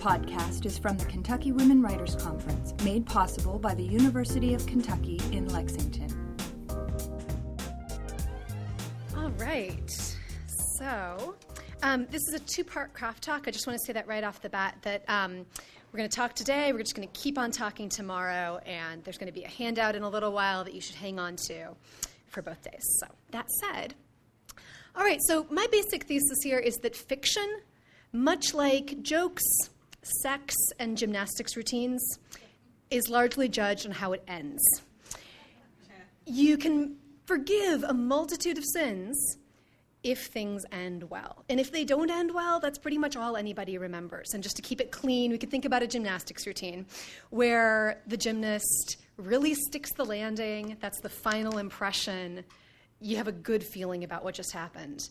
podcast is from the Kentucky Women Writers Conference, made possible by the University of Kentucky in Lexington. All right. So, um, this is a two part craft talk. I just want to say that right off the bat that um, we're going to talk today, we're just going to keep on talking tomorrow, and there's going to be a handout in a little while that you should hang on to for both days. So, that said, all right, so my basic thesis here is that fiction, much like jokes, sex, and gymnastics routines, is largely judged on how it ends. You can forgive a multitude of sins if things end well. And if they don't end well, that's pretty much all anybody remembers. And just to keep it clean, we could think about a gymnastics routine where the gymnast really sticks the landing, that's the final impression. You have a good feeling about what just happened.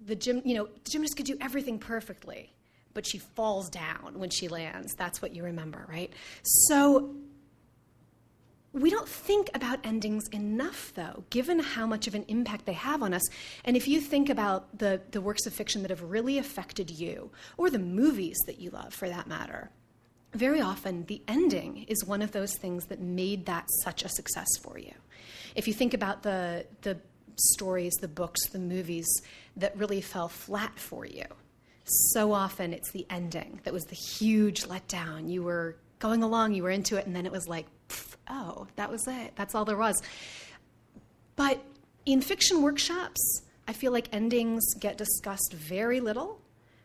The gym, you know, the gymnast could do everything perfectly, but she falls down when she lands. That's what you remember, right? So we don't think about endings enough, though, given how much of an impact they have on us. And if you think about the, the works of fiction that have really affected you, or the movies that you love for that matter, very often the ending is one of those things that made that such a success for you. If you think about the, the stories, the books, the movies that really fell flat for you, so often it's the ending that was the huge letdown. You were going along, you were into it, and then it was like, oh, that was it. That's all there was. But in fiction workshops, I feel like endings get discussed very little.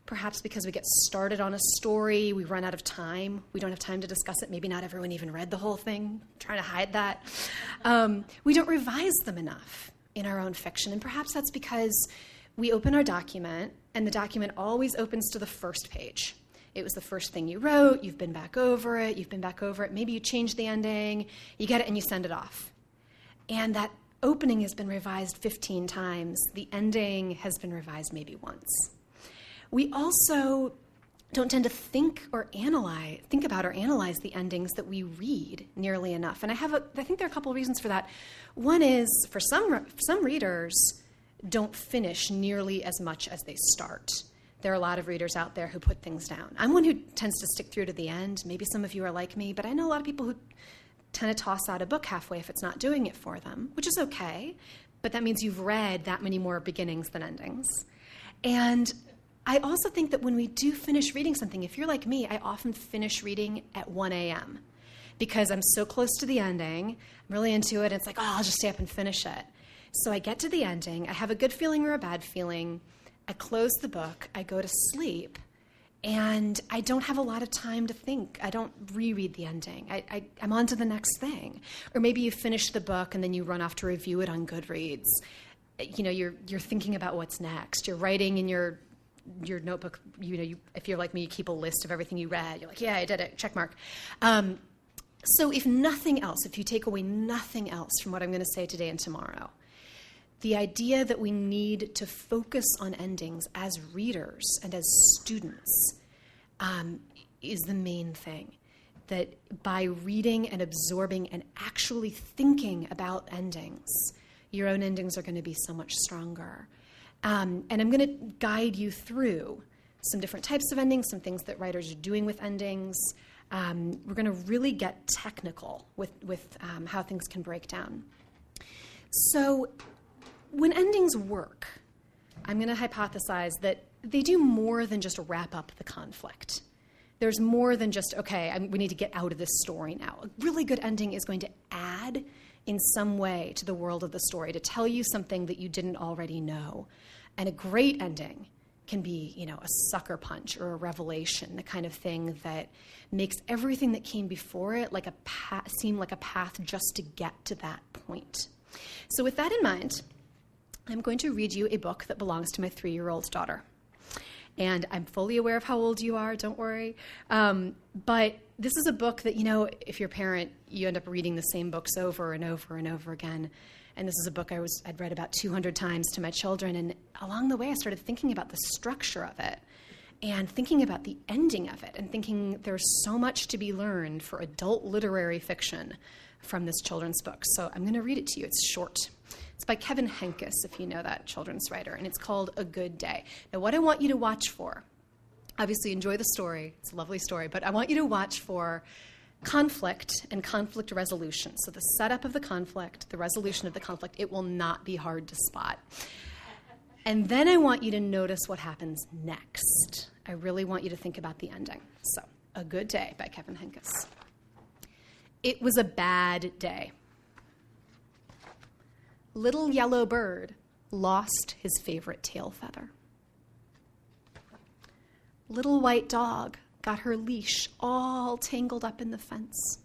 Perhaps because we get started on a story, we run out of time. We don't have time to discuss it. Maybe not everyone even read the whole thing, I'm trying to hide that. Um, we don't revise them enough in our own fiction. And perhaps that's because we open our document, and the document always opens to the first page. It was the first thing you wrote, you've been back over it, you've been back over it, maybe you changed the ending, you get it and you send it off. And that opening has been revised 15 times, the ending has been revised maybe once. We also don't tend to think or analyze think about or analyze the endings that we read nearly enough and i have a, i think there are a couple of reasons for that one is for some some readers don't finish nearly as much as they start there are a lot of readers out there who put things down. I'm one who tends to stick through to the end. Maybe some of you are like me, but I know a lot of people who tend to toss out a book halfway if it's not doing it for them, which is okay. But that means you've read that many more beginnings than endings. And I also think that when we do finish reading something, if you're like me, I often finish reading at 1 a.m. because I'm so close to the ending, I'm really into it, and it's like, oh, I'll just stay up and finish it. So I get to the ending, I have a good feeling or a bad feeling I close the book, I go to sleep, and I don't have a lot of time to think. I don't reread the ending. I, I, am on to the next thing. Or maybe you finish the book and then you run off to review it on Goodreads. You know, you're, you're thinking about what's next. You're writing in your your notebook, you know, you, if you're like me, you keep a list of everything you read. You're like, yeah, I did it, check mark. Um, so, if nothing else, if you take away nothing else from what I'm going to say today and tomorrow, the idea that we need to focus on endings as readers and as students um, is the main thing. That by reading and absorbing and actually thinking about endings, your own endings are going to be so much stronger. Um, and I'm going to guide you through some different types of endings, some things that writers are doing with endings. Um, we're going to really get technical with, with um, how things can break down. So, when endings work, I'm going to hypothesize that they do more than just wrap up the conflict. There's more than just, okay, I'm, we need to get out of this story now. A really good ending is going to add in some way to the world of the story, to tell you something that you didn't already know. And a great ending can be, you know, a sucker punch or a revelation, the kind of thing that makes everything that came before it like a path, seem like a path just to get to that point. So, with that in mind, I'm going to read you a book that belongs to my three year old daughter. And I'm fully aware of how old you are, don't worry. Um, but this is a book that, you know, if you're a parent, you end up reading the same books over and over and over again. And this is a book I was, I'd read about 200 times to my children. And along the way, I started thinking about the structure of it and thinking about the ending of it and thinking there's so much to be learned for adult literary fiction from this children's book. So I'm going to read it to you. It's short. It's by Kevin Henkes, if you know that children's writer, and it's called A Good Day. Now, what I want you to watch for obviously enjoy the story. It's a lovely story, but I want you to watch for conflict and conflict resolution. So, the setup of the conflict, the resolution of the conflict, it will not be hard to spot. And then I want you to notice what happens next. I really want you to think about the ending. So, A Good Day by Kevin Henkes. It was a bad day. Little yellow bird lost his favorite tail feather. Little white dog got her leash all tangled up in the fence.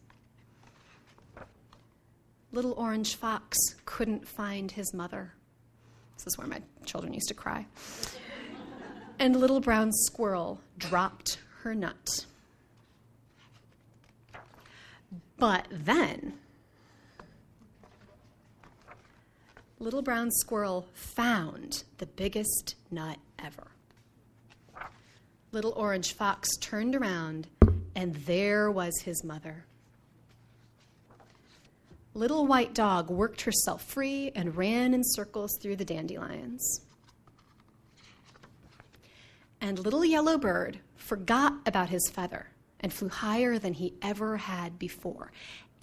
Little orange fox couldn't find his mother. This is where my children used to cry. And little brown squirrel dropped her nut. But then, little brown squirrel found the biggest nut ever. Little orange fox turned around, and there was his mother. Little white dog worked herself free and ran in circles through the dandelions. And little yellow bird forgot about his feather and flew higher than he ever had before.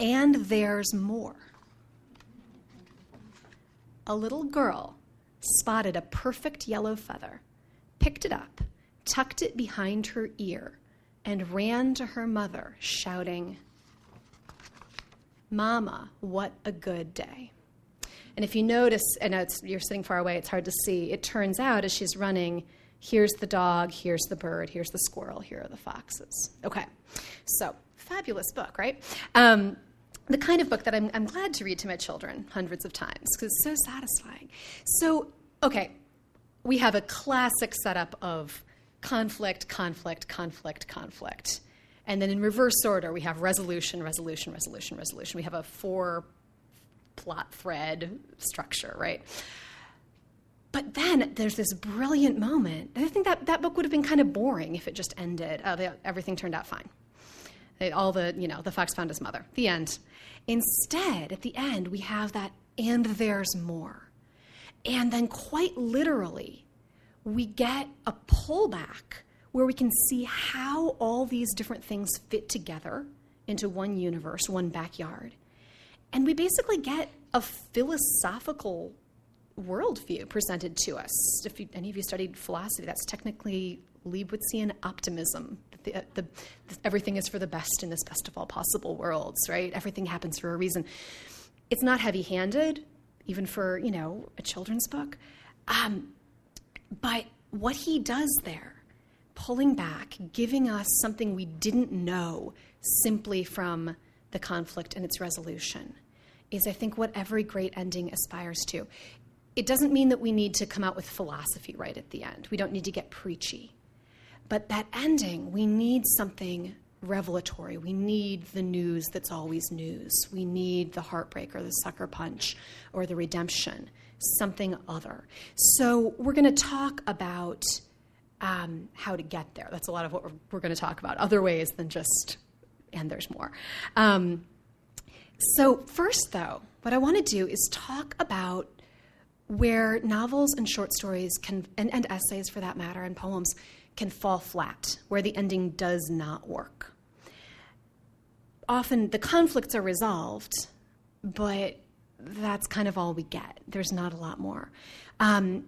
And there's more. A little girl spotted a perfect yellow feather, picked it up, tucked it behind her ear, and ran to her mother, shouting, Mama, what a good day. And if you notice, and you're sitting far away, it's hard to see, it turns out as she's running, here's the dog, here's the bird, here's the squirrel, here are the foxes. Okay, so fabulous book, right? Um, the kind of book that I'm, I'm glad to read to my children hundreds of times because it's so satisfying. So, okay, we have a classic setup of conflict, conflict, conflict, conflict. And then in reverse order, we have resolution, resolution, resolution, resolution. We have a four plot thread structure, right? But then there's this brilliant moment. I think that that book would have been kind of boring if it just ended. Uh, oh, they, everything turned out fine. They, all the, you know, the fox found his mother. The end. Instead, at the end, we have that, and there's more. And then, quite literally, we get a pullback where we can see how all these different things fit together into one universe, one backyard. And we basically get a philosophical worldview presented to us. If you, any of you studied philosophy, that's technically Leibnizian optimism. The, the, the, everything is for the best in this best of all possible worlds, right? Everything happens for a reason. It's not heavy-handed, even for you know a children's book. Um, but what he does there, pulling back, giving us something we didn't know simply from the conflict and its resolution, is I think what every great ending aspires to it doesn't mean that we need to come out with philosophy right at the end. We don't need to get preachy. But that ending, we need something revelatory. We need the news that's always news. We need the heartbreak or the sucker punch or the redemption, something other. So we're going to talk about um, how to get there. That's a lot of what we're, we're going to talk about, other ways than just, and there's more. Um, so, first, though, what I want to do is talk about where novels and short stories can, and, and essays for that matter, and poems can fall flat, where the ending does not work. Often the conflicts are resolved, but that's kind of all we get. There's not a lot more. Um,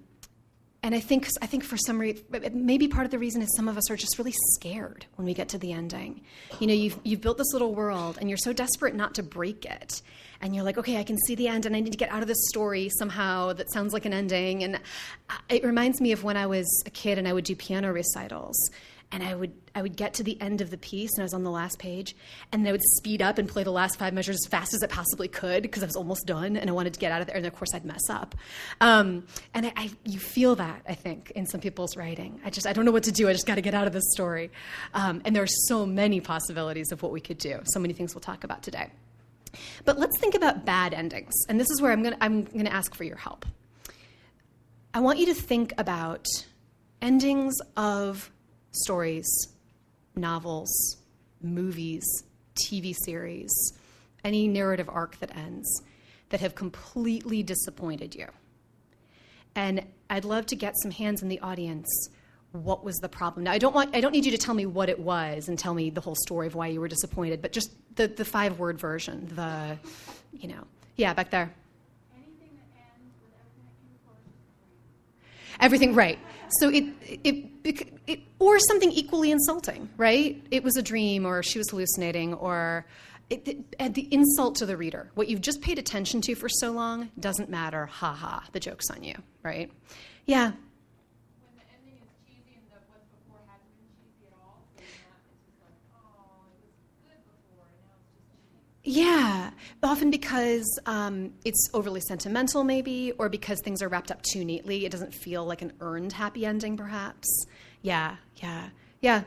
and I think I think for some reason, maybe part of the reason is some of us are just really scared when we get to the ending. You know, you've you've built this little world, and you're so desperate not to break it, and you're like, okay, I can see the end, and I need to get out of this story somehow that sounds like an ending. And uh, it reminds me of when I was a kid and I would do piano recitals, and I would I would get to the end of the piece and I was on the last page and then I would speed up and play the last five measures as fast as I possibly could because I was almost done and I wanted to get out of there and of course I'd mess up. Um, and I, I, you feel that I think in some people's writing. I just I don't know what to do. I just got to get out of this story. Um, and there are so many possibilities of what we could do. So many things we'll talk about today. But let's think about bad endings and this is where I'm gonna I'm gonna ask for your help. I want you to think about endings of stories, novels, movies, TV series, any narrative arc that ends that have completely disappointed you. And I'd love to get some hands in the audience what was the problem. Now, I don't want I don't need you to tell me what it was and tell me the whole story of why you were disappointed, but just the the five word version. The, you know, yeah, back there. Everything right. So it, it, it, or something equally insulting, right? It was a dream, or she was hallucinating, or it, it, the insult to the reader. What you've just paid attention to for so long doesn't matter. Ha ha, the joke's on you, right? Yeah. Yeah, often because um, it's overly sentimental, maybe, or because things are wrapped up too neatly. It doesn't feel like an earned happy ending, perhaps. Yeah, yeah, yeah.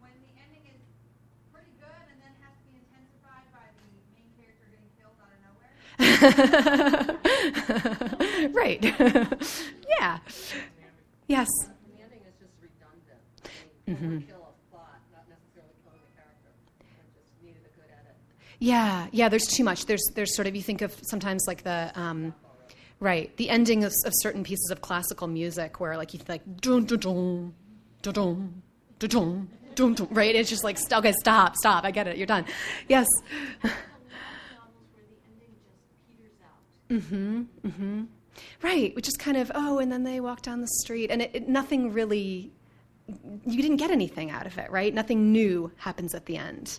When the ending is Yeah, yeah. There's too much. There's there's sort of you think of sometimes like the um, right the ending of, of certain pieces of classical music where like you think like dun dun dun dun dun dun dun dun dun right. It's just like okay, stop, stop. I get it. You're done. Yes. Mm-hmm. Mm-hmm. Right. Which is kind of oh, and then they walk down the street, and it, it, nothing really. You didn't get anything out of it, right? Nothing new happens at the end.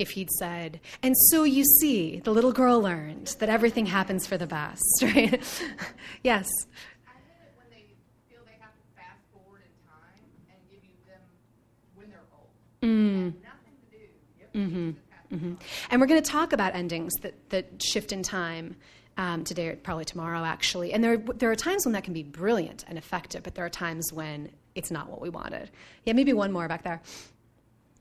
if he'd said, "And so you see, the little girl learned that everything happens for the best," right? yes. I hate it when they feel they have to fast forward in time and give you them when they're old. Mm. Nothing to do. Yep. hmm Just happen. hmm And we're going to talk about endings that, that shift in time um, today, or probably tomorrow, actually. And there, there are times when that can be brilliant and effective, but there are times when it's not what we wanted. Yeah, maybe one more back there.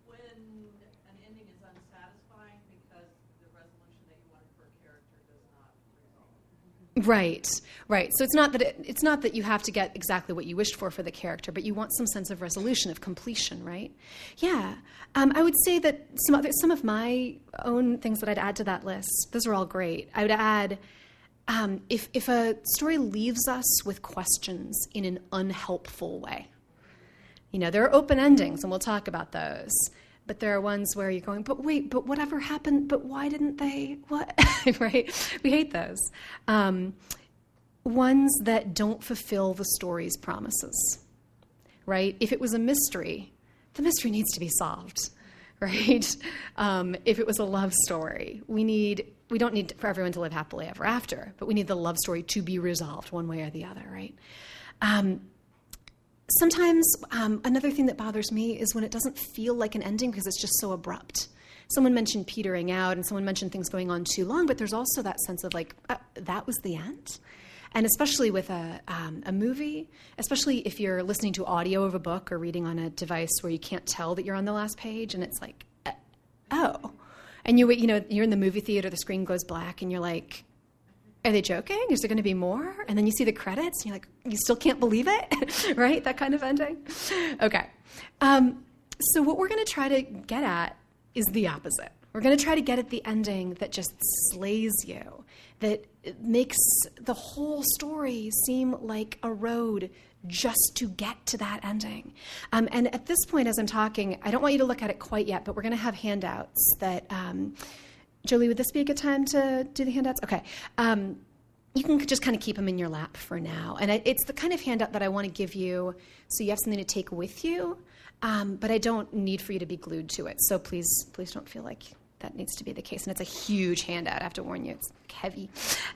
When an ending is unsatisfying because the resolution that you wanted for a character does not resolve. Right, right. So it's not that it, it's not that you have to get exactly what you wished for for the character, but you want some sense of resolution, of completion, right? Yeah. Um, I would say that some other, some of my own things that I'd add to that list. Those are all great. I would add um, if if a story leaves us with questions in an unhelpful way. You know, there are open endings, and we'll talk about those. But there are ones where you're going, but wait, but whatever happened? But why didn't they? What? right? We hate those. Um, ones that don't fulfill the story's promises. Right? If it was a mystery, the mystery needs to be solved. Right? Um, if it was a love story, we need we don't need for everyone to live happily ever after, but we need the love story to be resolved one way or the other. Right? Um, sometimes um, another thing that bothers me is when it doesn't feel like an ending because it's just so abrupt. Someone mentioned petering out, and someone mentioned things going on too long, but there's also that sense of like, uh, that was the end. And especially with a, um, a movie, especially if you're listening to audio of a book or reading on a device where you can't tell that you're on the last page, and it's like, uh, oh. And you, you know, you're in the movie theater, the screen goes black, and you're like, are they joking? Is there going to be more? And then you see the credits, and you're like, you still can't believe it, right? That kind of ending. Okay. Um, so what we're going to try to get at is the opposite. We're going to try to get at the ending that just slays you, that makes the whole story seem like a road just to get to that ending. Um, and at this point, as I'm talking, I don't want you to look at it quite yet, but we're going to have handouts that. Um, Jolie, would this be a good time to do the handouts? Okay. Um, you can just kind of keep them in your lap for now. And I, it's the kind of handout that I want to give you so you have something to take with you, um, but I don't need for you to be glued to it. So please, please don't feel like that needs to be the case. And it's a huge handout. I have to warn you, it's heavy.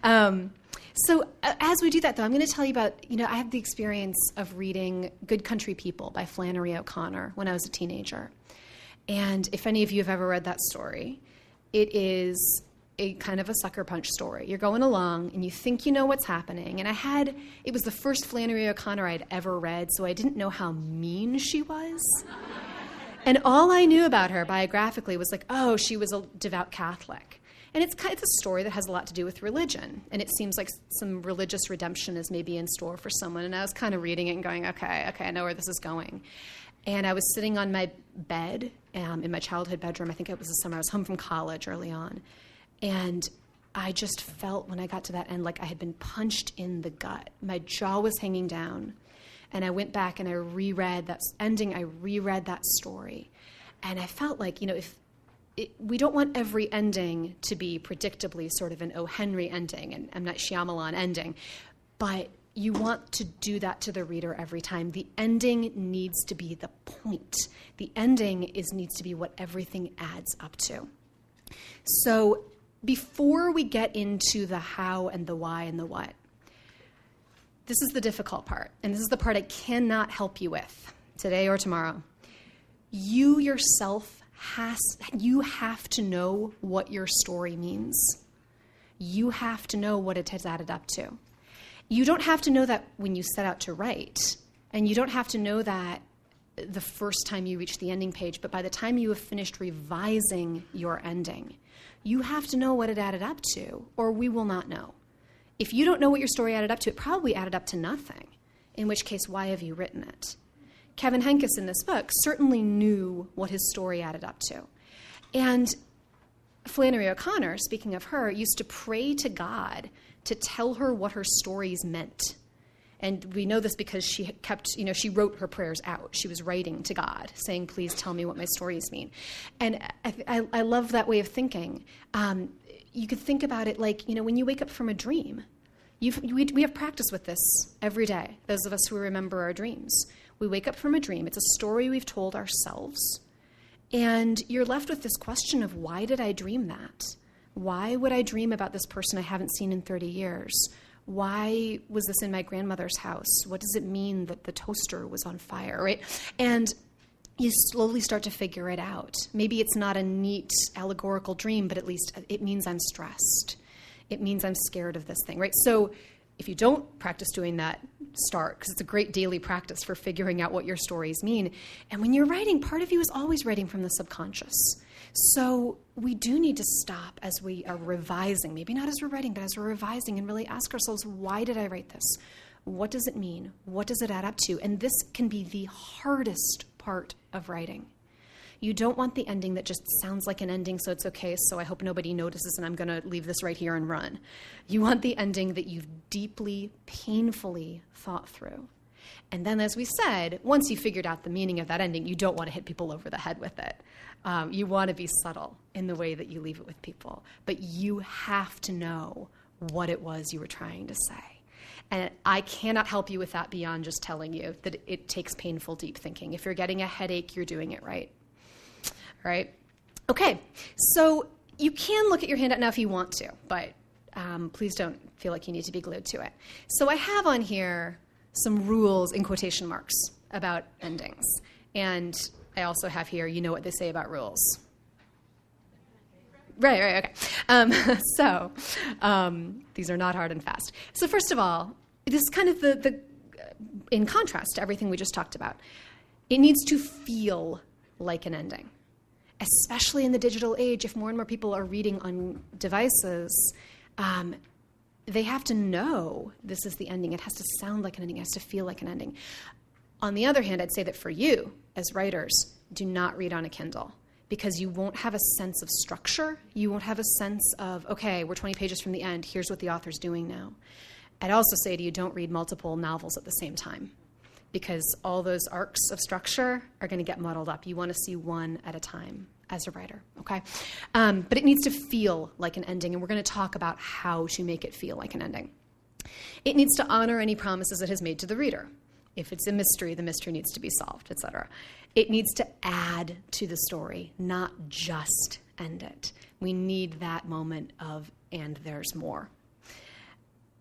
Um, so uh, as we do that, though, I'm going to tell you about, you know, I had the experience of reading Good Country People by Flannery O'Connor when I was a teenager. And if any of you have ever read that story, it is a kind of a sucker punch story. You're going along and you think you know what's happening. And I had, it was the first Flannery O'Connor I'd ever read, so I didn't know how mean she was. And all I knew about her biographically was like, oh, she was a devout Catholic. And it's, kind of, it's a story that has a lot to do with religion. And it seems like some religious redemption is maybe in store for someone. And I was kind of reading it and going, okay, okay, I know where this is going. And I was sitting on my bed um, in my childhood bedroom. I think it was the summer. I was home from college early on. And I just felt when I got to that end like I had been punched in the gut. My jaw was hanging down. And I went back and I reread that ending, I reread that story. And I felt like, you know, if it, we don't want every ending to be predictably sort of an O. Henry ending and M. Night Shyamalan ending, but you want to do that to the reader every time. The ending needs to be the point. The ending is needs to be what everything adds up to. So before we get into the how and the why and the what, this is the difficult part, and this is the part I cannot help you with today or tomorrow. You yourself has you have to know what your story means. You have to know what it has added up to. You don't have to know that when you set out to write, and you don't have to know that the first time you reach the ending page, but by the time you have finished revising your ending, you have to know what it added up to, or we will not know. If you don't know what your story added up to, it probably added up to nothing, in which case, why have you written it? Kevin Henkes in this book certainly knew what his story added up to. And Flannery O'Connor, speaking of her, used to pray to God to tell her what her stories meant. And we know this because she kept, you know, she wrote her prayers out. She was writing to God, saying, Please tell me what my stories mean. And I, I, I love that way of thinking. Um, you could think about it like, you know, when you wake up from a dream, we, we have practice with this every day, those of us who remember our dreams. We wake up from a dream, it's a story we've told ourselves. And you're left with this question of why did I dream that? Why would I dream about this person I haven't seen in 30 years? Why was this in my grandmother's house? What does it mean that the toaster was on fire, right? And you slowly start to figure it out. Maybe it's not a neat allegorical dream, but at least it means I'm stressed. It means I'm scared of this thing, right? So if you don't practice doing that, start because it's a great daily practice for figuring out what your stories mean. And when you're writing, part of you is always writing from the subconscious. So we do need to stop as we are revising, maybe not as we're writing, but as we're revising and really ask ourselves, why did I write this? What does it mean? What does it add up to? And this can be the hardest part of writing. You don't want the ending that just sounds like an ending, so it's okay, so I hope nobody notices and I'm going to leave this right here and run. You want the ending that you've deeply, painfully thought through. And then, as we said, once you figured out the meaning of that ending, you don't want to hit people over the head with it. Um, you want to be subtle in the way that you leave it with people. But you have to know what it was you were trying to say. And I cannot help you with that beyond just telling you that it takes painful, deep thinking. If you're getting a headache, you're doing it right. Right? Okay, so you can look at your handout now if you want to, but um, please don't feel like you need to be glued to it. So I have on here some rules in quotation marks about endings. And I also have here, you know what they say about rules. Right, right, okay. Um, so um, these are not hard and fast. So, first of all, this is kind of the, the, in contrast to everything we just talked about. It needs to feel like an ending especially in the digital age, if more and more people are reading on devices, um, they have to know this is the ending. It has to sound like an ending, it has to feel like an ending. On the other hand, I'd say that for you as writers, do not read on a Kindle because you won't have a sense of structure. You won't have a sense of, okay, we're 20 pages from the end, here's what the author's doing now. I'd also say to you, don't read multiple novels at the same time because all those arcs of structure are going to get muddled up. You want to see one at a time as a writer, okay? Um, but it needs to feel like an ending, and we're going to talk about how to make it feel like an ending. It needs to honor any promises it has made to the reader. If it's a mystery, the mystery needs to be solved, etc. It needs to add to the story, not just end it. We need that moment of, and there's more.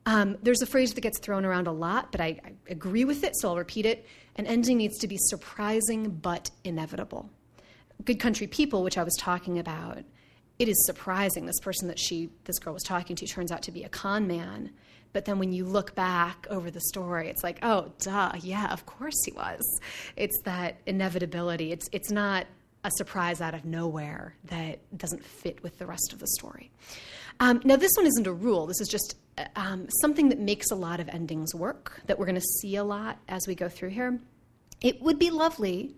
Um, there's a phrase that gets thrown around a lot, but I, I agree with it, so I'll repeat it. An ending needs to be surprising but inevitable. Good Country People, which I was talking about, it is surprising. This person that she, this girl was talking to, turns out to be a con man, But then when you look back over the story, it's like, oh, duh, yeah, of course he was. It's that inevitability. It's, it's not a surprise out of nowhere that doesn't fit with the rest of the story. Um, now, this one isn't a rule. This is just um, something that makes a lot of endings work, that we're going to see a lot as we go through here. It would be lovely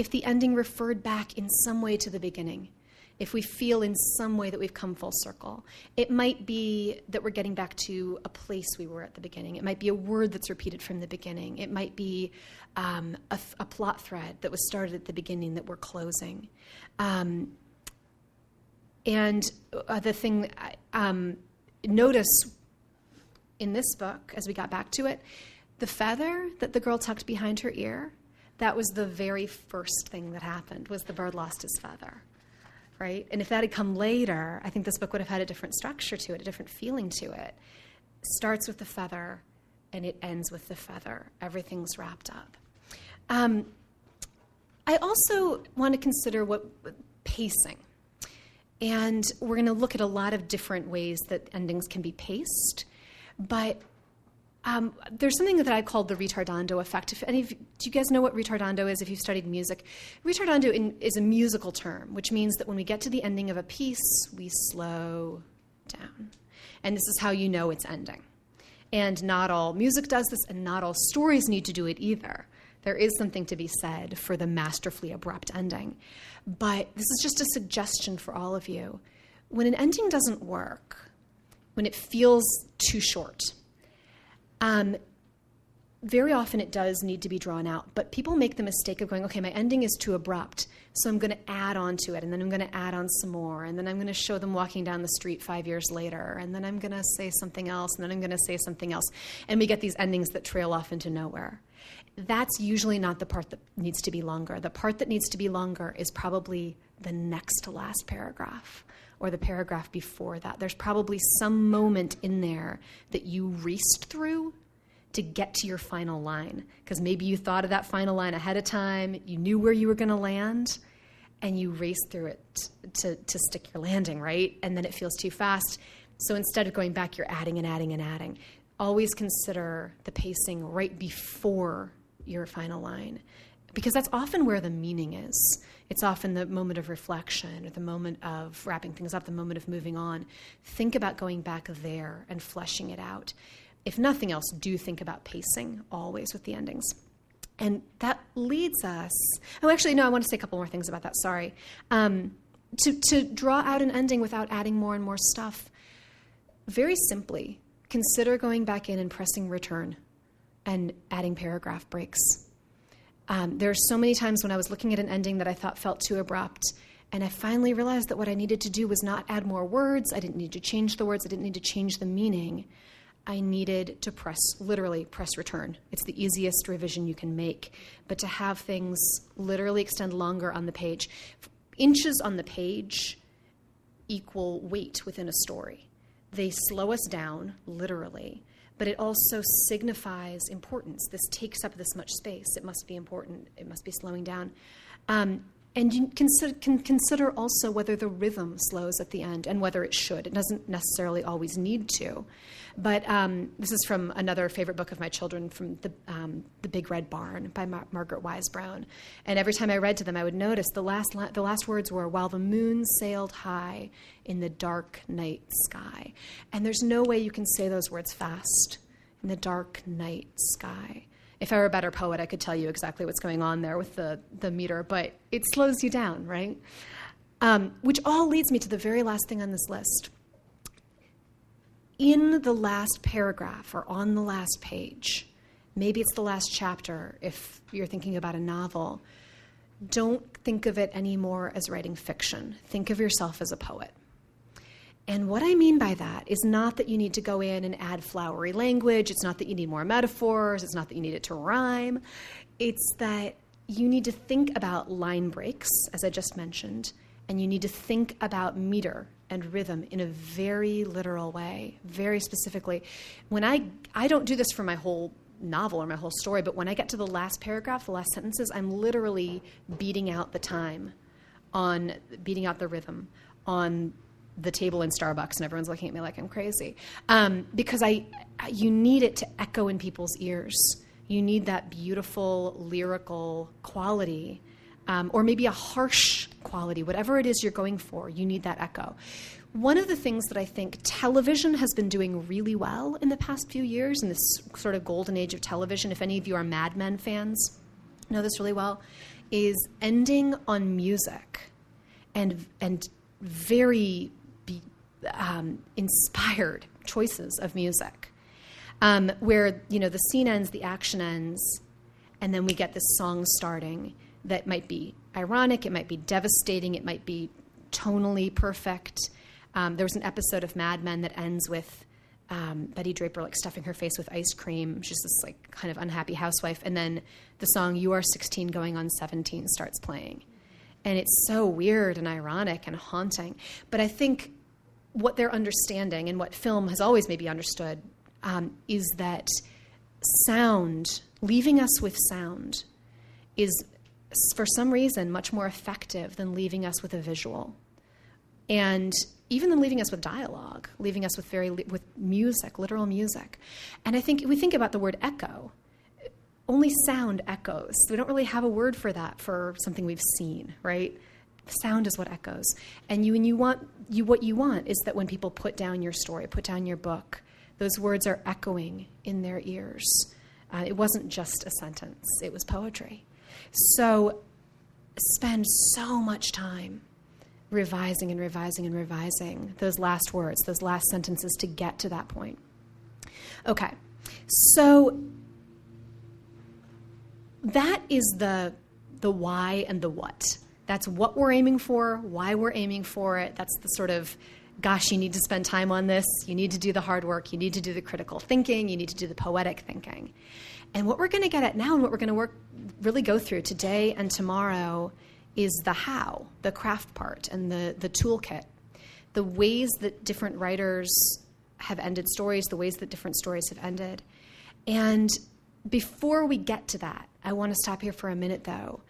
if the ending referred back in some way to the beginning if we feel in some way that we've come full circle. It might be that we're getting back to a place we were at the beginning. It might be a word that's repeated from the beginning. It might be um, a, a, plot thread that was started at the beginning that we're closing. Um, and uh, the thing, um, notice in this book, as we got back to it, the feather that the girl tucked behind her ear, that was the very first thing that happened, was the bird lost his feather right? And if that had come later, I think this book would have had a different structure to it, a different feeling to it. Starts with the feather and it ends with the feather. Everything's wrapped up. Um, I also want to consider what pacing. And we're going to look at a lot of different ways that endings can be paced. But um, there's something that I call the ritardando effect. If any of, do you guys know what ritardando is if you've studied music? ritardando in, is a musical term, which means that when we get to the ending of a piece, we slow down. And this is how you know it's ending. And not all music does this, and not all stories need to do it either. There is something to be said for the masterfully abrupt ending. But this is just a suggestion for all of you. When an ending doesn't work, when it feels too short, um, very often it does need to be drawn out, but people make the mistake of going, okay, my ending is too abrupt, so I'm going to add on to it, and then I'm going to add on some more, and then I'm going to show them walking down the street five years later, and then I'm going to say something else, and then I'm going to say something else. And we get these endings that trail off into nowhere. That's usually not the part that needs to be longer. The part that needs to be longer is probably the next to last paragraph or the paragraph before that. There's probably some moment in there that you raced through to get to your final line because maybe you thought of that final line ahead of time, you knew where you were going to land, and you raced through it to, to stick your landing, right? And then it feels too fast. So instead of going back, you're adding and adding and adding. Always consider the pacing right before your final line because that's often where the meaning is. It's often the moment of reflection or the moment of wrapping things up, the moment of moving on. Think about going back there and fleshing it out. If nothing else, do think about pacing always with the endings. And that leads us. Oh, actually, no, I want to say a couple more things about that. Sorry. Um, to, to draw out an ending without adding more and more stuff, very simply, consider going back in and pressing return and adding paragraph breaks um, there are so many times when I was looking at an ending that I thought felt too abrupt. And I finally realized that what I needed to do was not add more words. I didn't need to change the words. I didn't need to change the meaning. I needed to press, literally, press return. It's the easiest revision you can make. But to have things literally extend longer on the page, inches on the page equal weight within a story. They slow us down, literally, but it also signifies importance. This takes up this much space. It must be important. It must be slowing down. Um, and you consider, can consider also whether the rhythm slows at the end and whether it should. It doesn't necessarily always need to. But um, this is from another favorite book of my children, from the, um, the Big Red Barn by Mar- Margaret Wise Brown. And every time I read to them, I would notice the last, la- the last words were, While the moon sailed high in the dark night sky. And there's no way you can say those words fast in the dark night sky if I were a better poet, I could tell you exactly what's going on there with the, the meter, but it slows you down, right? Um, which all leads me to the very last thing on this list. In the last paragraph or on the last page, maybe it's the last chapter if you're thinking about a novel, don't think of it anymore as writing fiction. Think of yourself as a poet. And what I mean by that is not that you need to go in and add flowery language. It's not that you need more metaphors. It's not that you need it to rhyme. It's that you need to think about line breaks, as I just mentioned, and you need to think about meter and rhythm in a very literal way, very specifically. When I I don't do this for my whole novel or my whole story, but when I get to the last paragraph, the last sentences, I'm literally beating out the time on beating out the rhythm on the table in Starbucks, and everyone's looking at me like I'm crazy. Um, because I, you need it to echo in people's ears. You need that beautiful lyrical quality, um, or maybe a harsh quality, whatever it is you're going for. You need that echo. One of the things that I think television has been doing really well in the past few years, in this sort of golden age of television, if any of you are Mad Men fans, know this really well, is ending on music and and very um, inspired choices of music, um, where you know the scene ends, the action ends, and then we get this song starting that might be ironic, it might be devastating, it might be tonally perfect. Um, there was an episode of Mad Men that ends with um, Betty Draper like stuffing her face with ice cream. She's this like kind of unhappy housewife, and then the song "You Are 16 Going on 17" starts playing, and it's so weird and ironic and haunting. But I think what they're understanding and what film has always maybe understood um, is that sound, leaving us with sound, is for some reason much more effective than leaving us with a visual. And even than leaving us with dialogue, leaving us with very with music, literal music. And I think we think about the word echo. Only sound echoes. We don't really have a word for that for something we've seen, right? Sound is what echoes. And you and you want you what you want is that when people put down your story, put down your book, those words are echoing in their ears. Uh, it wasn't just a sentence; it was poetry. So spend so much time revising and revising and revising those last words, those last sentences to get to that point. Okay, so that is the the why and the what. That's what we're aiming for, why we're aiming for it. That's the sort of gosh, you need to spend time on this. You need to do the hard work. You need to do the critical thinking. You need to do the poetic thinking. And what we're going to get at now and what we're going to work really go through today and tomorrow is the how, the craft part, and the, the toolkit. The ways that different writers have ended stories, the ways that different stories have ended. And before we get to that, I want to stop here for a minute though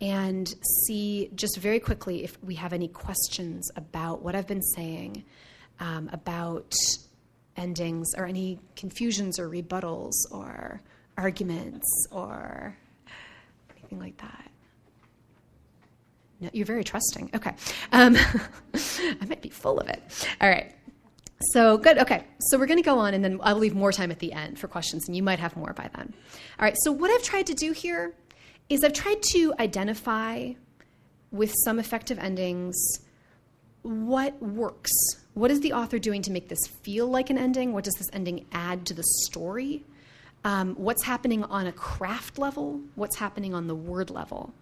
and see just very quickly if we have any questions about what I've been saying, um, about endings, or any confusions or rebuttals or arguments or anything like that. No, you're very trusting. Okay. Um, I might be full of it. All right. So good. Okay. So we're going to go on, and then I'll leave more time at the end for questions, and you might have more by then. All right. So what I've tried to do here is I've tried to identify with some effective endings what works. What is the author doing to make this feel like an ending? What does this ending add to the story? Um, what's happening on a craft level? What's happening on the word level?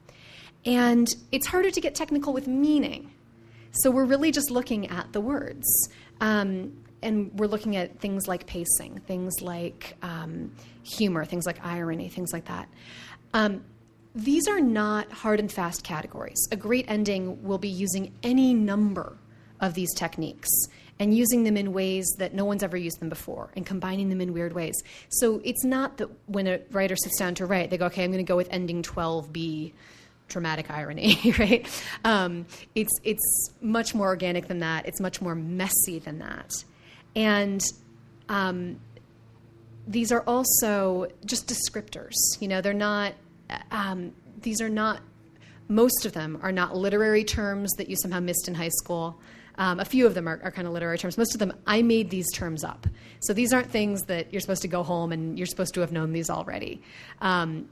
And it's harder to get technical with meaning. So we're really just looking at the words. Um, and we're looking at things like pacing, things like um, humor, things like irony, things like that. Um, these are not hard and fast categories. A great ending will be using any number of these techniques and using them in ways that no one's ever used them before and combining them in weird ways. So it's not that when a writer sits down to write, they go, okay, I'm going to go with ending 12b dramatic irony, right? Um, it's it's much more organic than that. It's much more messy than that, and um, these are also just descriptors. You know, they're not. Um, these are not. Most of them are not literary terms that you somehow missed in high school. Um, a few of them are, are, kind of literary terms. Most of them, I made these terms up. So these aren't things that you're supposed to go home and you're supposed to have known these already. Um,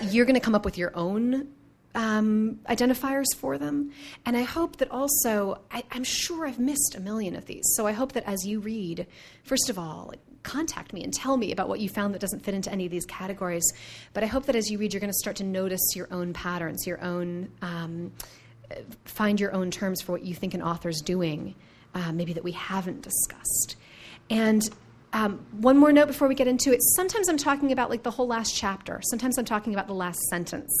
you're going to come up with your own um, identifiers for them. And I hope that also, I, am sure I've missed a million of these. So I hope that as you read, first of all, contact me and tell me about what you found that doesn't fit into any of these categories. But I hope that as you read, you're going to start to notice your own patterns, your own, um, find your own terms for what you think an author's doing, uh, maybe that we haven't discussed. And um, one more note before we get into it. Sometimes I'm talking about like the whole last chapter. Sometimes I'm talking about the last sentence.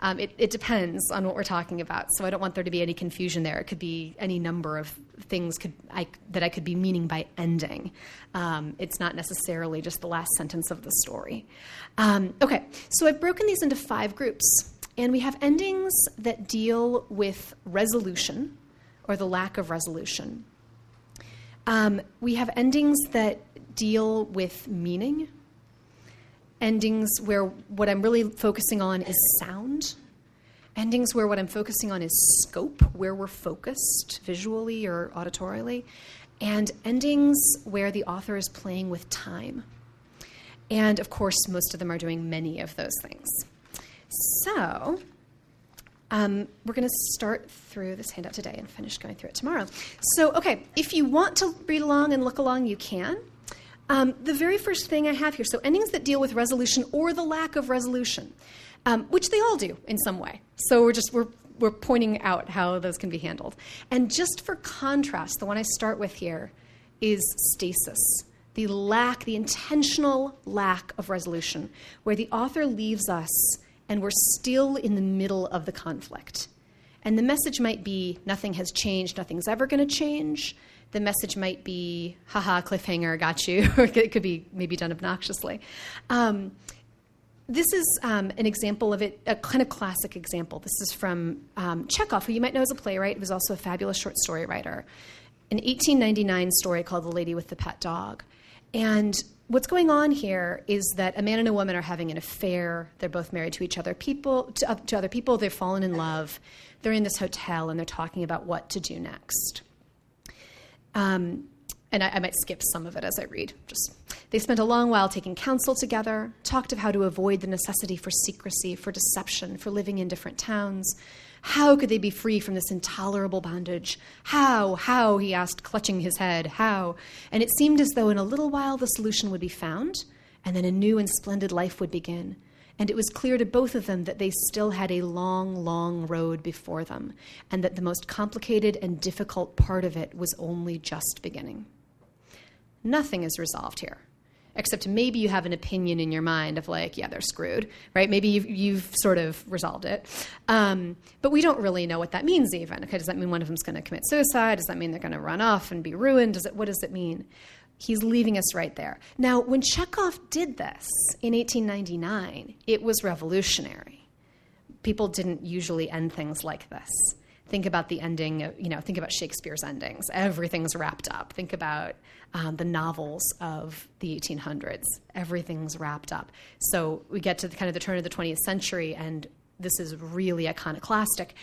Um, it, it, depends on what we're talking about, so I don't want there to be any confusion there. It could be any number of things could, I, that I could be meaning by ending. Um, it's not necessarily just the last sentence of the story. Um, okay, so I've broken these into five groups, and we have endings that deal with resolution or the lack of resolution. Um, we have endings that deal with meaning, endings where what I'm really focusing on is sound, endings where what I'm focusing on is scope, where we're focused visually or auditorily, and endings where the author is playing with time. And of course, most of them are doing many of those things. So, um, we're going to start through this handout today and finish going through it tomorrow. So, okay, if you want to read along and look along, you can. Um, the very first thing I have here so, endings that deal with resolution or the lack of resolution, um, which they all do in some way. So, we're just, we're, we're pointing out how those can be handled. And just for contrast, the one I start with here is stasis the lack, the intentional lack of resolution, where the author leaves us and we're still in the middle of the conflict. And the message might be nothing has changed, nothing's ever going to change. The message might be, haha, cliffhanger, got you. or it could be maybe done obnoxiously. Um, this is um, an example of it, a kind of classic example. This is from um, Chekhov, who you might know as a playwright, was also a fabulous short story writer. An 1899 story called The Lady with the Pet Dog. And what's going on here is that a man and a woman are having an affair. They're both married to each other, people to, to other people. They've fallen in love. They're in this hotel and they're talking about what to do next. Um, and I, I, might skip some of it as I read. Just they spent a long while taking counsel together, talked of how to avoid the necessity for secrecy, for deception, for living in different towns. How could they be free from this intolerable bondage? How, how, he asked, clutching his head, how? And it seemed as though in a little while the solution would be found, and then a new and splendid life would begin. And it was clear to both of them that they still had a long, long road before them, and that the most complicated and difficult part of it was only just beginning. Nothing is resolved here except maybe you have an opinion in your mind of like, yeah, they're screwed, right? Maybe you've, you've sort of resolved it. Um, but we don't really know what that means even. Okay, does that mean one of them's going to commit suicide? Does that mean they're going to run off and be ruined? Does it, what does it mean? He's leaving us right there. Now, when Chekhov did this in 1899, it was revolutionary. People didn't usually end things like this. Think about the ending you know think about shakespeare's endings. Everything's wrapped up. Think about um, the novels of the 1800s everything's wrapped up. So we get to the, kind of the turn of the 20th century and this is really iconoclastic.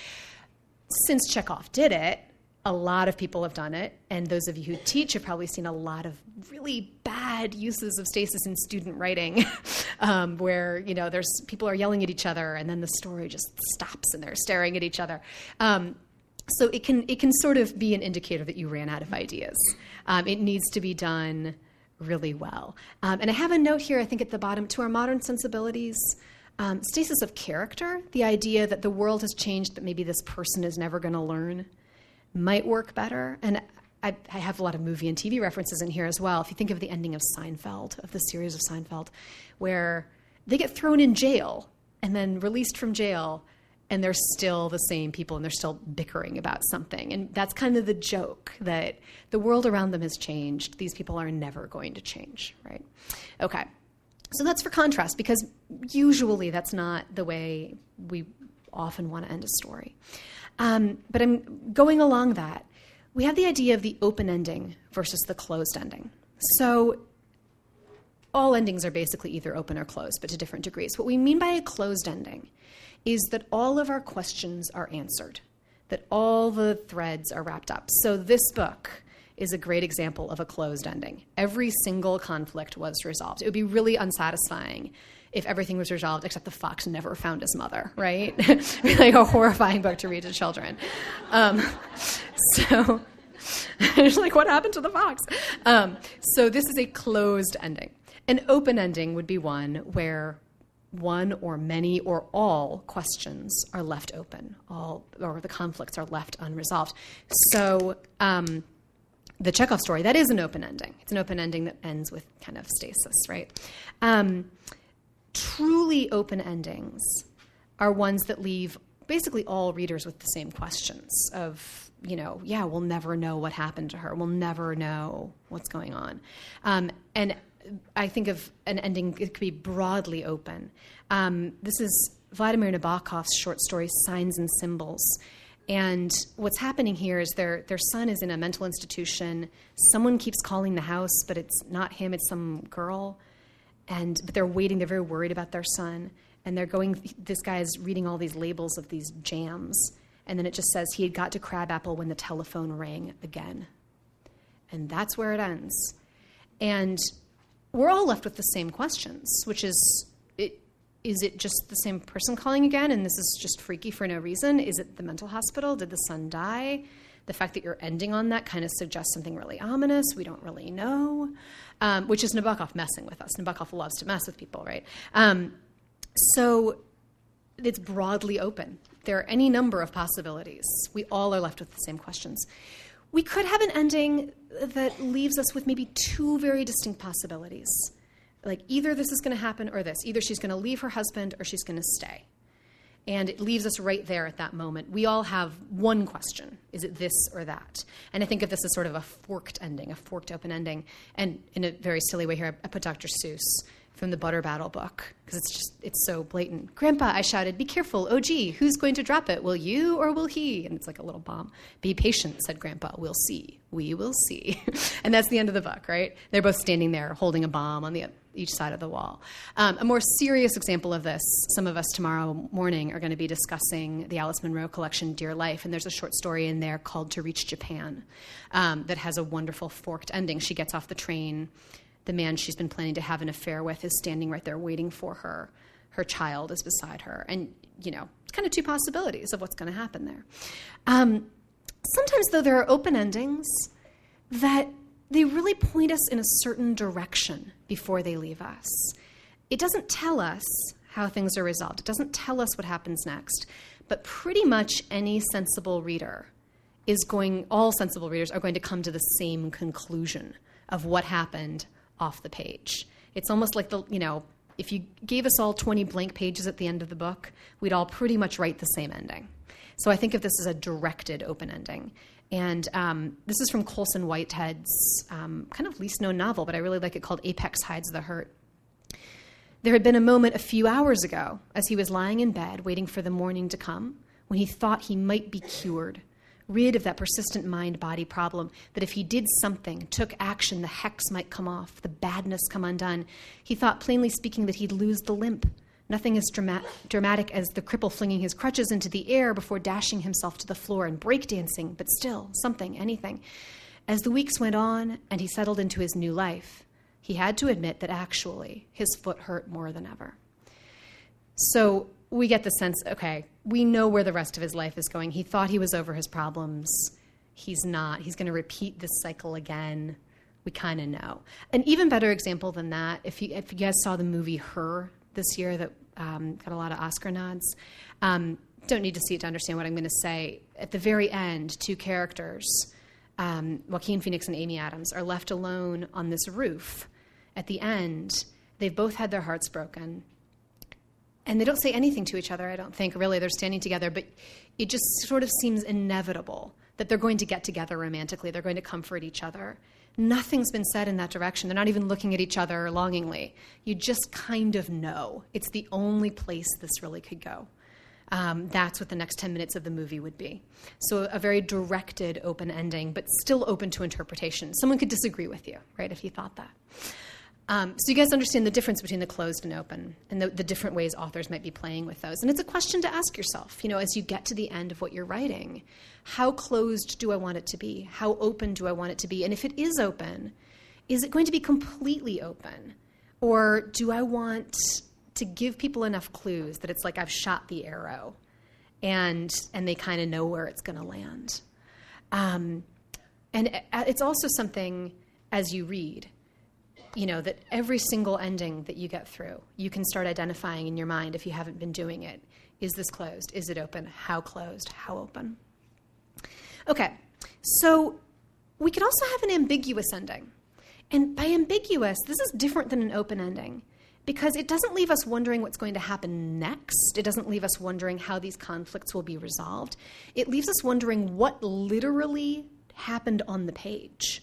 Since chekhov did it a lot of people have done it, and those of you who teach have probably seen a lot of really bad uses of stasis in student writing, um, where you know there's people are yelling at each other, and then the story just stops, and they're staring at each other. Um, so it can it can sort of be an indicator that you ran out of ideas. Um, it needs to be done really well. Um, and I have a note here, I think at the bottom, to our modern sensibilities. Um, stasis of character, the idea that the world has changed, but maybe this person is never going to learn might work better. And I, I, have a lot of movie and TV references in here as well. If you think of the ending of Seinfeld, of the series of Seinfeld, where they get thrown in jail and then released from jail, and they're still the same people and they're still bickering about something. And that's kind of the joke that the world around them has changed. These people are never going to change, right? Okay. So that's for contrast because usually that's not the way we often want to end a story. Um, but I'm going along that. We have the idea of the open ending versus the closed ending. So all endings are basically either open or closed, but to different degrees. What we mean by a closed ending is that all of our questions are answered, that all the threads are wrapped up. So this book is a great example of a closed ending. Every single conflict was resolved. It would be really unsatisfying if everything was resolved except the fox never found his mother, right? like a horrifying book to read to children. Um, so it's like, what happened to the fox? Um, so this is a closed ending. An open ending would be one where one or many or all questions are left open, all or the conflicts are left unresolved. So um, the Chekhov story that is an open ending. It's an open ending that ends with kind of stasis, right? Um, truly open endings are ones that leave basically all readers with the same questions of you know yeah we'll never know what happened to her we'll never know what's going on um, and i think of an ending it could be broadly open um, this is vladimir nabokov's short story signs and symbols And what's happening here is their, their son is in a mental institution. Someone keeps calling the house, but it's not him, it's some girl. And but they're waiting, they're very worried about their son. And they're going, this guy is reading all these labels of these jams. And then it just says he had got to Crabapple when the telephone rang again. And that's where it ends. And we're all left with the same questions, which is it, is it just the same person calling again and this is just freaky for no reason? Is it the mental hospital? Did the son die? The fact that you're ending on that kind of suggests something really ominous. We don't really know, um, which is Nabokov messing with us. Nabokov loves to mess with people, right? Um, so it's broadly open. There are any number of possibilities. We all are left with the same questions. We could have an ending that leaves us with maybe two very distinct possibilities like either this is going to happen or this. Either she's going to leave her husband or she's going to stay. And it leaves us right there at that moment. We all have one question is it this or that? And I think of this as sort of a forked ending, a forked open ending. And in a very silly way here, I put Dr. Seuss from the Butter Battle book because it's just it's so blatant. Grandpa, I shouted, "Be careful! Oh gee, who's going to drop it? Will you or will he?" And it's like a little bomb. "Be patient," said Grandpa. "We'll see. We will see." and that's the end of the book, right? They're both standing there holding a bomb on the each side of the wall. Um, a more serious example of this, some of us tomorrow morning are going to be discussing the Alice Munro collection, Dear Life, and there's a short story in there called To Reach Japan um, that has a wonderful forked ending. She gets off the train the man she's been planning to have an affair with is standing right there waiting for her. Her child is beside her. And, you know, it's kind of two possibilities of what's going to happen there. Um, sometimes, though, there are open endings that they really point us in a certain direction before they leave us. It doesn't tell us how things are resolved, it doesn't tell us what happens next, but pretty much any sensible reader is going, all sensible readers are going to come to the same conclusion of what happened off the page. It's almost like the, you know, if you gave us all 20 blank pages at the end of the book, we'd all pretty much write the same ending. So I think of this as a directed open ending. And um, this is from Colson Whitehead's um, kind of least known novel, but I really like it called Apex Hides the Hurt. There had been a moment a few hours ago as he was lying in bed waiting for the morning to come when he thought he might be cured rid of that persistent mind body problem that if he did something, took action, the hex might come off, the badness come undone. He thought, plainly speaking, that he'd lose the limp. Nothing as drama- dramatic as the cripple flinging his crutches into the air before dashing himself to the floor and breakdancing, but still, something, anything. As the weeks went on and he settled into his new life, he had to admit that actually his foot hurt more than ever. So we get the sense okay, we know where the rest of his life is going. He thought he was over his problems. He's not. He's going to repeat this cycle again. We kind of know. An even better example than that, if you, if you guys saw the movie Her this year that um, got a lot of Oscar nods, um, don't need to see it to understand what I'm going to say. At the very end, two characters, um, Joaquin Phoenix and Amy Adams, are left alone on this roof. At the end, they've both had their hearts broken and they don't say anything to each other, I don't think, really. They're standing together, but it just sort of seems inevitable that they're going to get together romantically. They're going to comfort each other. Nothing's been said in that direction. They're not even looking at each other longingly. You just kind of know. It's the only place this really could go. Um, that's what the next 10 minutes of the movie would be. So, a very directed open ending, but still open to interpretation. Someone could disagree with you, right, if you thought that. Um, so you guys understand the difference between the closed and open and the, the, different ways authors might be playing with those. And it's a question to ask yourself, you know, as you get to the end of what you're writing, how closed do I want it to be? How open do I want it to be? And if it is open, is it going to be completely open? Or do I want to give people enough clues that it's like I've shot the arrow and, and they kind of know where it's going to land? Um, and uh, it's also something as you read you know, that every single ending that you get through, you can start identifying in your mind if you haven't been doing it. Is this closed? Is it open? How closed? How open? Okay, so we could also have an ambiguous ending. And by ambiguous, this is different than an open ending because it doesn't leave us wondering what's going to happen next. It doesn't leave us wondering how these conflicts will be resolved. It leaves us wondering what literally happened on the page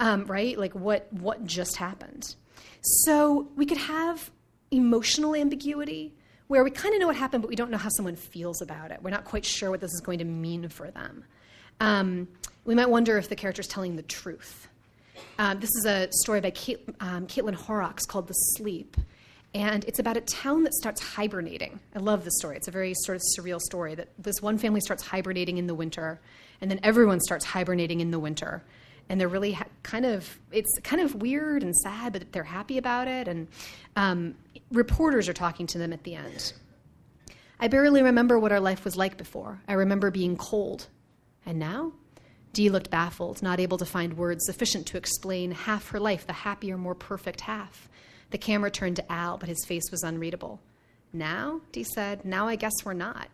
um, right? Like what what just happened. So we could have emotional ambiguity, where we kind of know what happened, but we don't know how someone feels about it. We're not quite sure what this is going to mean for them. Um, we might wonder if the character is telling the truth. Um, this is a story by Kate, um, Caitlin Horrocks called The Sleep. And it's about a town that starts hibernating. I love this story. It's a very sort of surreal story that this one family starts hibernating in the winter, and then everyone starts hibernating in the winter. And they're really ha- kind of, it's kind of weird and sad, but they're happy about it. And um, reporters are talking to them at the end. I barely remember what our life was like before. I remember being cold. And now? Dee looked baffled, not able to find words sufficient to explain half her life, the happier, more perfect half. The camera turned to Al, but his face was unreadable. Now, Dee said, now I guess we're not.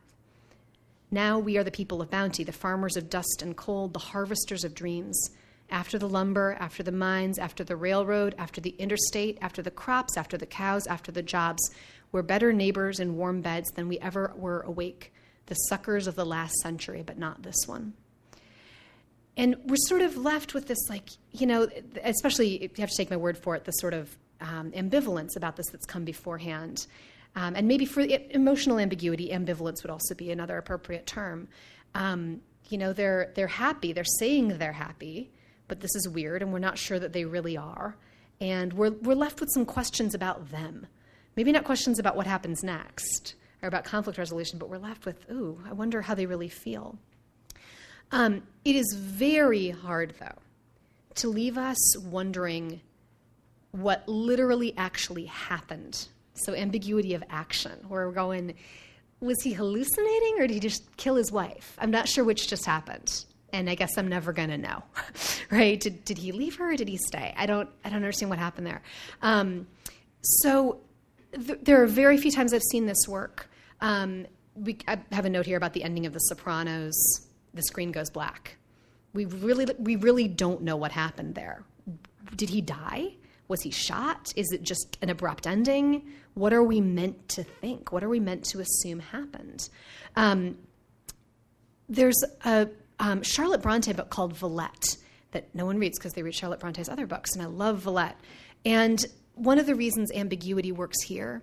Now we are the people of bounty, the farmers of dust and cold, the harvesters of dreams. After the lumber, after the mines, after the railroad, after the interstate, after the crops, after the cows, after the jobs, we're better neighbors in warm beds than we ever were awake, the suckers of the last century, but not this one. And we're sort of left with this, like, you know, especially if you have to take my word for it, the sort of um, ambivalence about this that's come beforehand. Um, and maybe for emotional ambiguity, ambivalence would also be another appropriate term. Um, you know, they're, they're happy, they're saying they're happy, but this is weird, and we're not sure that they really are. And we're, we're left with some questions about them. Maybe not questions about what happens next or about conflict resolution, but we're left with, ooh, I wonder how they really feel. Um, it is very hard, though, to leave us wondering what literally actually happened. So, ambiguity of action, where we're going, was he hallucinating or did he just kill his wife? I'm not sure which just happened. And I guess I'm never to know, right? Did, did he leave her or did he stay? I don't, I don't understand what happened there. Um, so, th- there are very few times I've seen this work. Um, we, I have a note here about the ending of The Sopranos. The screen goes black. We really, we really don't know what happened there. Did he die? Was he shot? Is it just an abrupt ending? What are we meant to think? What are we meant to assume happened? Um, there's a um, Charlotte Bronte book called Villette that no one reads because they read Charlotte Bronte's other books, and I love Villette. And one of the reasons ambiguity works here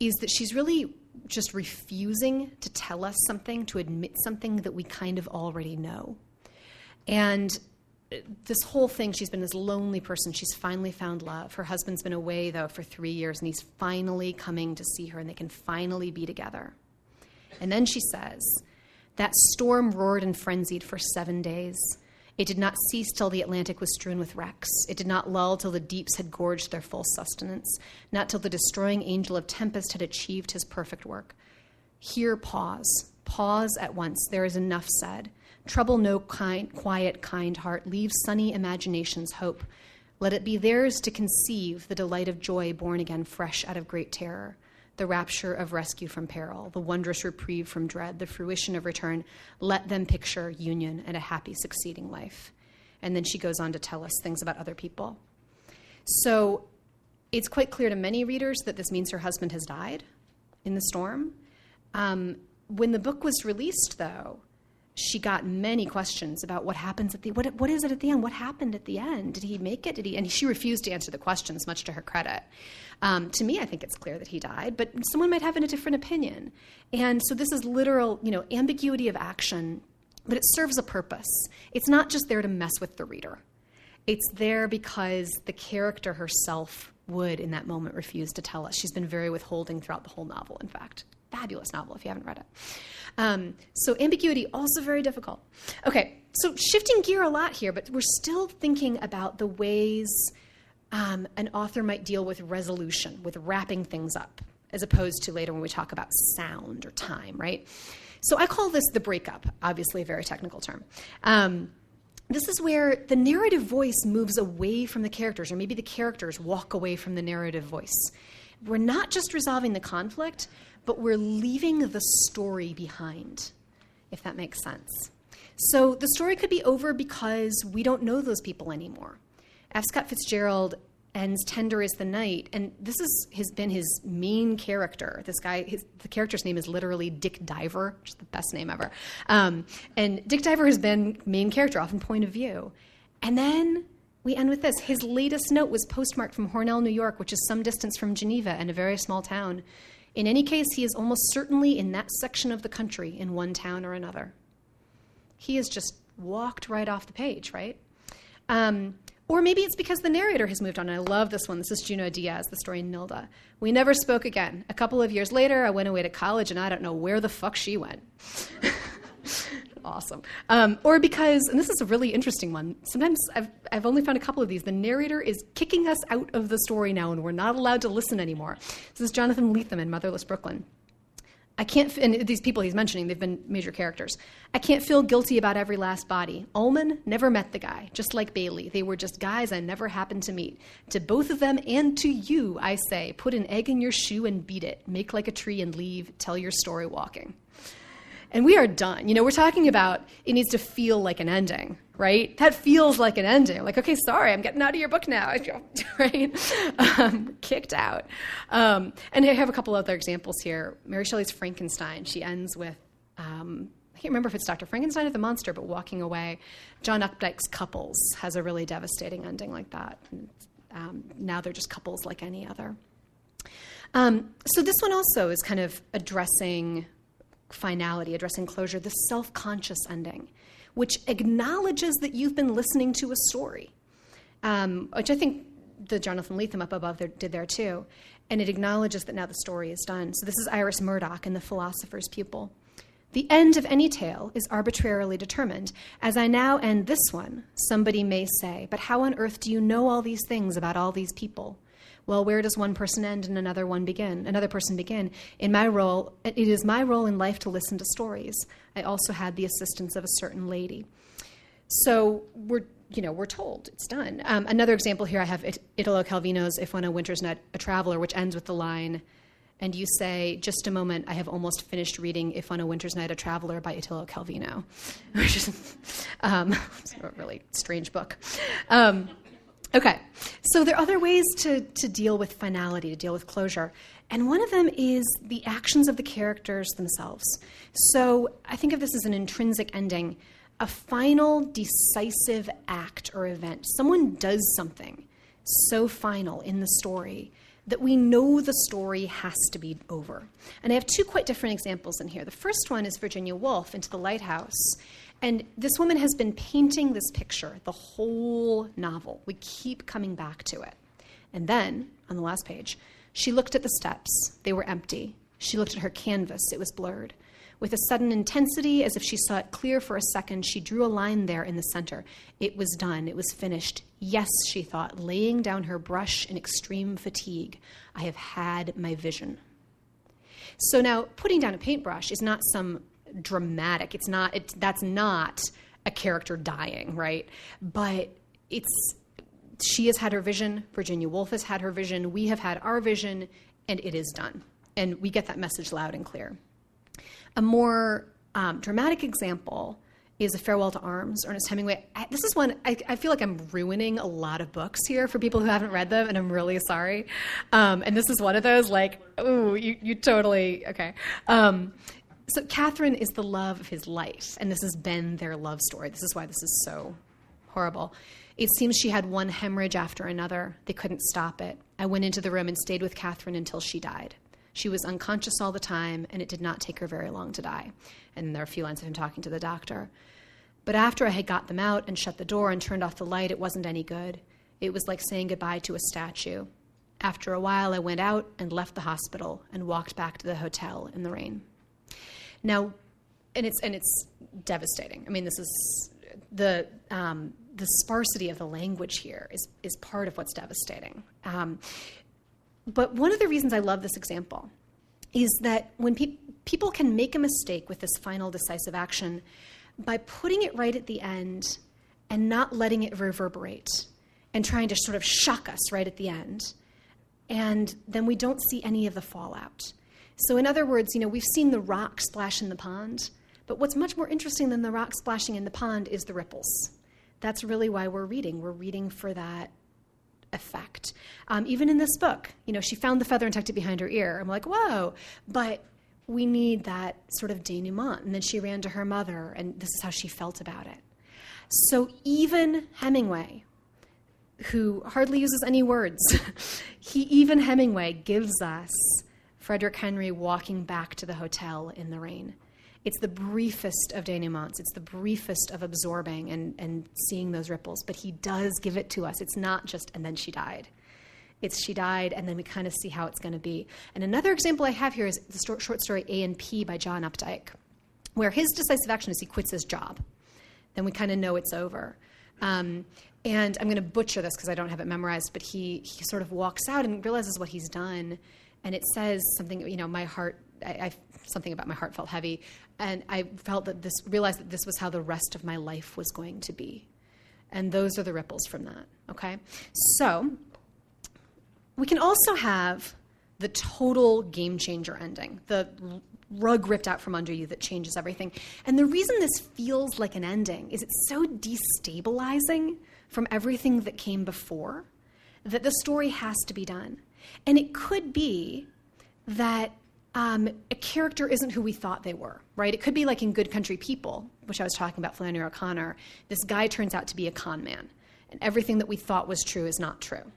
is that she's really just refusing to tell us something, to admit something that we kind of already know. And this whole thing, she's been this lonely person. She's finally found love. Her husband's been away, though, for three years, and he's finally coming to see her, and they can finally be together. And then she says, That storm roared and frenzied for seven days. It did not cease till the Atlantic was strewn with wrecks. It did not lull till the deeps had gorged their full sustenance, not till the destroying angel of tempest had achieved his perfect work. Here, pause. Pause at once. There is enough said. Trouble no kind, quiet, kind heart. Leave sunny imaginations hope. Let it be theirs to conceive the delight of joy born again fresh out of great terror, the rapture of rescue from peril, the wondrous reprieve from dread, the fruition of return. Let them picture union and a happy succeeding life. And then she goes on to tell us things about other people. So it's quite clear to many readers that this means her husband has died in the storm. Um, when the book was released, though, she got many questions about what happens at the what what is it at the end? What happened at the end? Did he make it? Did he? And she refused to answer the questions, much to her credit. Um, to me, I think it's clear that he died, but someone might have a different opinion. And so this is literal, you know, ambiguity of action, but it serves a purpose. It's not just there to mess with the reader. It's there because the character herself would, in that moment, refuse to tell us. She's been very withholding throughout the whole novel, in fact fabulous novel if you haven't read it. Um, so, ambiguity, also very difficult. Okay, so shifting gear a lot here, but we're still thinking about the ways um, an author might deal with resolution, with wrapping things up, as opposed to later when we talk about sound or time, right? So, I call this the breakup, obviously, a very technical term. Um, this is where the narrative voice moves away from the characters, or maybe the characters walk away from the narrative voice. We're not just resolving the conflict, but we're leaving the story behind, if that makes sense. So the story could be over because we don't know those people anymore. F. Scott Fitzgerald ends Tender is the Night, and this is, has been his main character. This guy, his, the character's name is literally Dick Diver, which is the best name ever. Um, and Dick Diver has been main character, often point of view. And then we end with this. His latest note was postmarked from Hornell, New York, which is some distance from Geneva and a very small town In any case, he is almost certainly in that section of the country in one town or another. He has just walked right off the page, right? Um, or maybe it's because the narrator has moved on. I love this one. This is Junot Diaz, the story Nilda. We never spoke again. A couple of years later, I went away to college, and I don't know where the fuck she went. awesome. Um, or because, and this is a really interesting one, sometimes I've, I've only found a couple of these. The narrator is kicking us out of the story now, and we're not allowed to listen anymore. This is Jonathan Lethem in Motherless Brooklyn. I can't, and these people he's mentioning, they've been major characters. I can't feel guilty about every last body. Ullman never met the guy, just like Bailey. They were just guys I never happened to meet. To both of them and to you, I say, put an egg in your shoe and beat it. Make like a tree and leave. Tell your story walking and we are done. You know, we're talking about it needs to feel like an ending, right? That feels like an ending. Like, okay, sorry, I'm getting out of your book now, right? Um, kicked out. Um, and I have a couple other examples here. Mary Shelley's Frankenstein. She ends with. Um, I can't remember if it's Dr. Frankenstein or the monster, but walking away. John Updike's Couples has a really devastating ending like that. Um, now they're just couples like any other. Um, so this one also is kind of addressing finality, addressing closure, the self conscious ending, which acknowledges that you've been listening to a story, um, which I think the Jonathan Lethem up above there, did there too. And it acknowledges that now the story is done. So this is Iris Murdoch in The Philosopher's Pupil. The end of any tale is arbitrarily determined. As I now end this one, somebody may say, But how on earth do you know all these things about all these people? Well, where does one person end and another one begin? Another person begin? In my role, it is my role in life to listen to stories. I also had the assistance of a certain lady. So we're you know we're told it's done. Um, another example here I have Italo Calvino's "If When a Winter's Night a Traveler," which ends with the line, and you say, "Just a moment, I have almost finished reading If on a Winter's Night a Traveler" by Italo Calvino," which is um, a really strange book. Um, Okay, so there are other ways to, to deal with finality, to deal with closure. And one of them is the actions of the characters themselves. So I think of this as an intrinsic ending, a final decisive act or event. Someone does something so final in the story that we know the story has to be over. And I have two quite different examples in here. The first one is Virginia Woolf into the lighthouse. And this woman has been painting this picture the whole novel. We keep coming back to it. And then, on the last page, she looked at the steps. They were empty. She looked at her canvas. It was blurred. With a sudden intensity, as if she saw it clear for a second, she drew a line there in the center. It was done. It was finished. Yes, she thought, laying down her brush in extreme fatigue. I have had my vision. So now, putting down a paintbrush is not some dramatic. It's not. That's not a character dying, right? But it's she has had her vision. Virginia Woolf has had her vision. We have had our vision, and it is done. And we get that message loud and clear. A more um, dramatic example is A Farewell to Arms, Ernest Hemingway. I, this is one, I, I, feel like I'm ruining a lot of books here for people who haven't read them, and I'm really sorry. Um, and this is one of those, like, ooh, you, you totally, okay. Um, so Catherine is the love of his life, and this has been their love story. This is why this is so horrible. It seems she had one hemorrhage after another. They couldn't stop it. I went into the room and stayed with Catherine until she died. She was unconscious all the time, and it did not take her very long to die. And there are a few lines of him talking to the doctor. But after I had got them out and shut the door and turned off the light, it wasn't any good. It was like saying goodbye to a statue. After a while, I went out and left the hospital and walked back to the hotel in the rain. Now, and it's and it's devastating. I mean, this is the um, the sparsity of the language here is is part of what's devastating. Um, but one of the reasons I love this example is that when pe- people can make a mistake with this final decisive action by putting it right at the end and not letting it reverberate and trying to sort of shock us right at the end, and then we don't see any of the fallout. So, in other words, you know, we've seen the rock splash in the pond, but what's much more interesting than the rock splashing in the pond is the ripples. That's really why we're reading. We're reading for that effect. Um, even in this book, you know, she found the feather and tucked it behind her ear. I'm like, whoa, but we need that sort of denouement. And then she ran to her mother, and this is how she felt about it. So even Hemingway, who hardly uses any words, he even Hemingway gives us Frederick Henry walking back to the hotel in the rain. It's the briefest of denouements. It's the briefest of absorbing and, and seeing those ripples. But he does give it to us. It's not just, and then she died. It's she died, and then we kind of see how it's going to be. And another example I have here is the short story A and P by John Updike, where his decisive action is he quits his job. Then we kind of know it's over. Um, and I'm going to butcher this because I don't have it memorized, but he, he sort of walks out and realizes what he's done. And it says something, you know, my heart, I, I, something about my heart felt heavy. And I felt that this, realized that this was how the rest of my life was going to be. And those are the ripples from that, okay? So we can also have the total game changer ending, the rug ripped out from under you that changes everything. And the reason this feels like an ending is it's so destabilizing from everything that came before that the story has to be done. And it could be that um, a character isn't who we thought they were, right? It could be like in Good Country People, which I was talking about Flannery O'Connor. This guy turns out to be a con man, and everything that we thought was true is not true.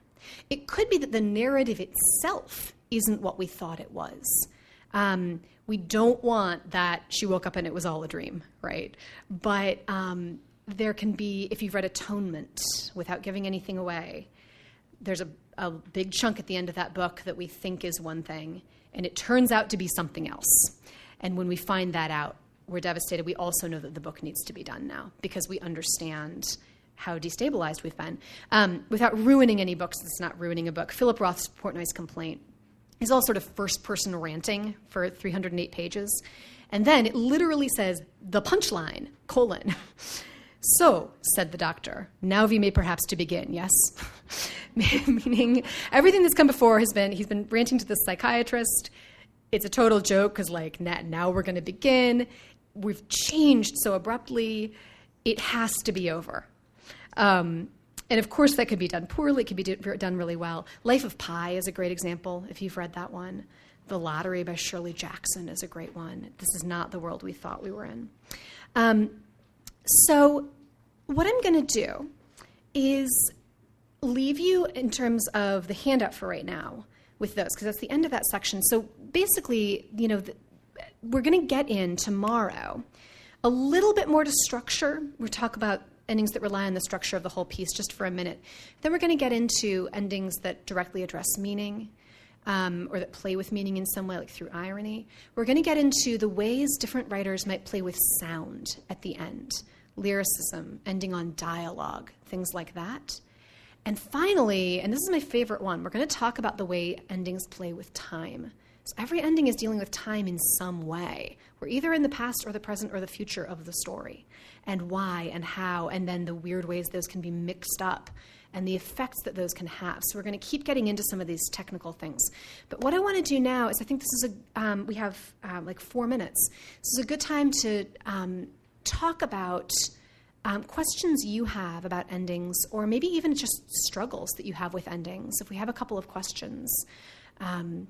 It could be that the narrative itself isn't what we thought it was. Um, we don't want that she woke up and it was all a dream, right? But um, there can be, if you've read Atonement without giving anything away, there's a, a big chunk at the end of that book that we think is one thing, and it turns out to be something else. And when we find that out, we're devastated. We also know that the book needs to be done now because we understand how destabilized we've been. Um, without ruining any books, it's not ruining a book. Philip Roth's Portnoy's Complaint is all sort of first person ranting for 308 pages. And then it literally says, the punchline, colon. So, said the doctor, now we may perhaps to begin, yes? Meaning, everything that's come before has been, he's been ranting to the psychiatrist. It's a total joke because, like, now we're going to begin. We've changed so abruptly. It has to be over. Um, and of course, that could be done poorly, it could be done really well. Life of Pi is a great example, if you've read that one. The Lottery by Shirley Jackson is a great one. This is not the world we thought we were in. Um, so, what I'm going to do is leave you in terms of the handout for right now with those, because that's the end of that section. So, basically, you know, the, we're going to get in tomorrow a little bit more to structure. We'll talk about endings that rely on the structure of the whole piece just for a minute. Then we're going to get into endings that directly address meaning. Um, or that play with meaning in some way, like through irony. We're going to get into the ways different writers might play with sound at the end, lyricism, ending on dialogue, things like that. And finally, and this is my favorite one, we're going to talk about the way endings play with time. So every ending is dealing with time in some way. We're either in the past or the present or the future of the story and why and how, and then the weird ways those can be mixed up and the effects that those can have. So we're going to keep getting into some of these technical things. But what I want to do now is I think this is a, um, we have um, like four minutes. This is a good time to um, talk about. Um, questions you have about endings, or maybe even just struggles that you have with endings. If we have a couple of questions, um,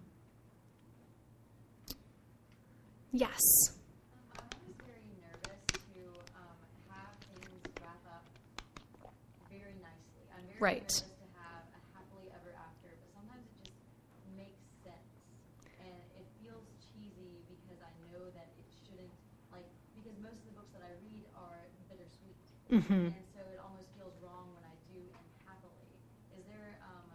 yes. Right. To have a happily ever after, but sometimes it just makes sense, and it feels cheesy because I know that it shouldn't. Like because most of the books that I read are bittersweet, mm-hmm. and so it almost feels wrong when I do end happily. Is there um,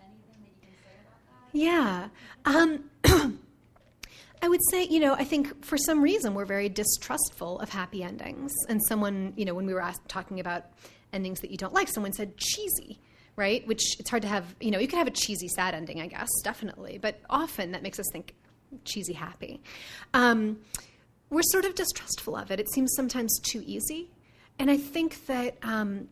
anything that you can say about that? Yeah. Um, I would say, you know, I think for some reason we're very distrustful of happy endings. And someone, you know, when we were asked, talking about endings that you don't like. Someone said cheesy, right? Which it's hard to have, you know, you could have a cheesy sad ending, I guess, definitely. But often that makes us think cheesy happy. Um, we're sort of distrustful of it. It seems sometimes too easy. And I think that, um,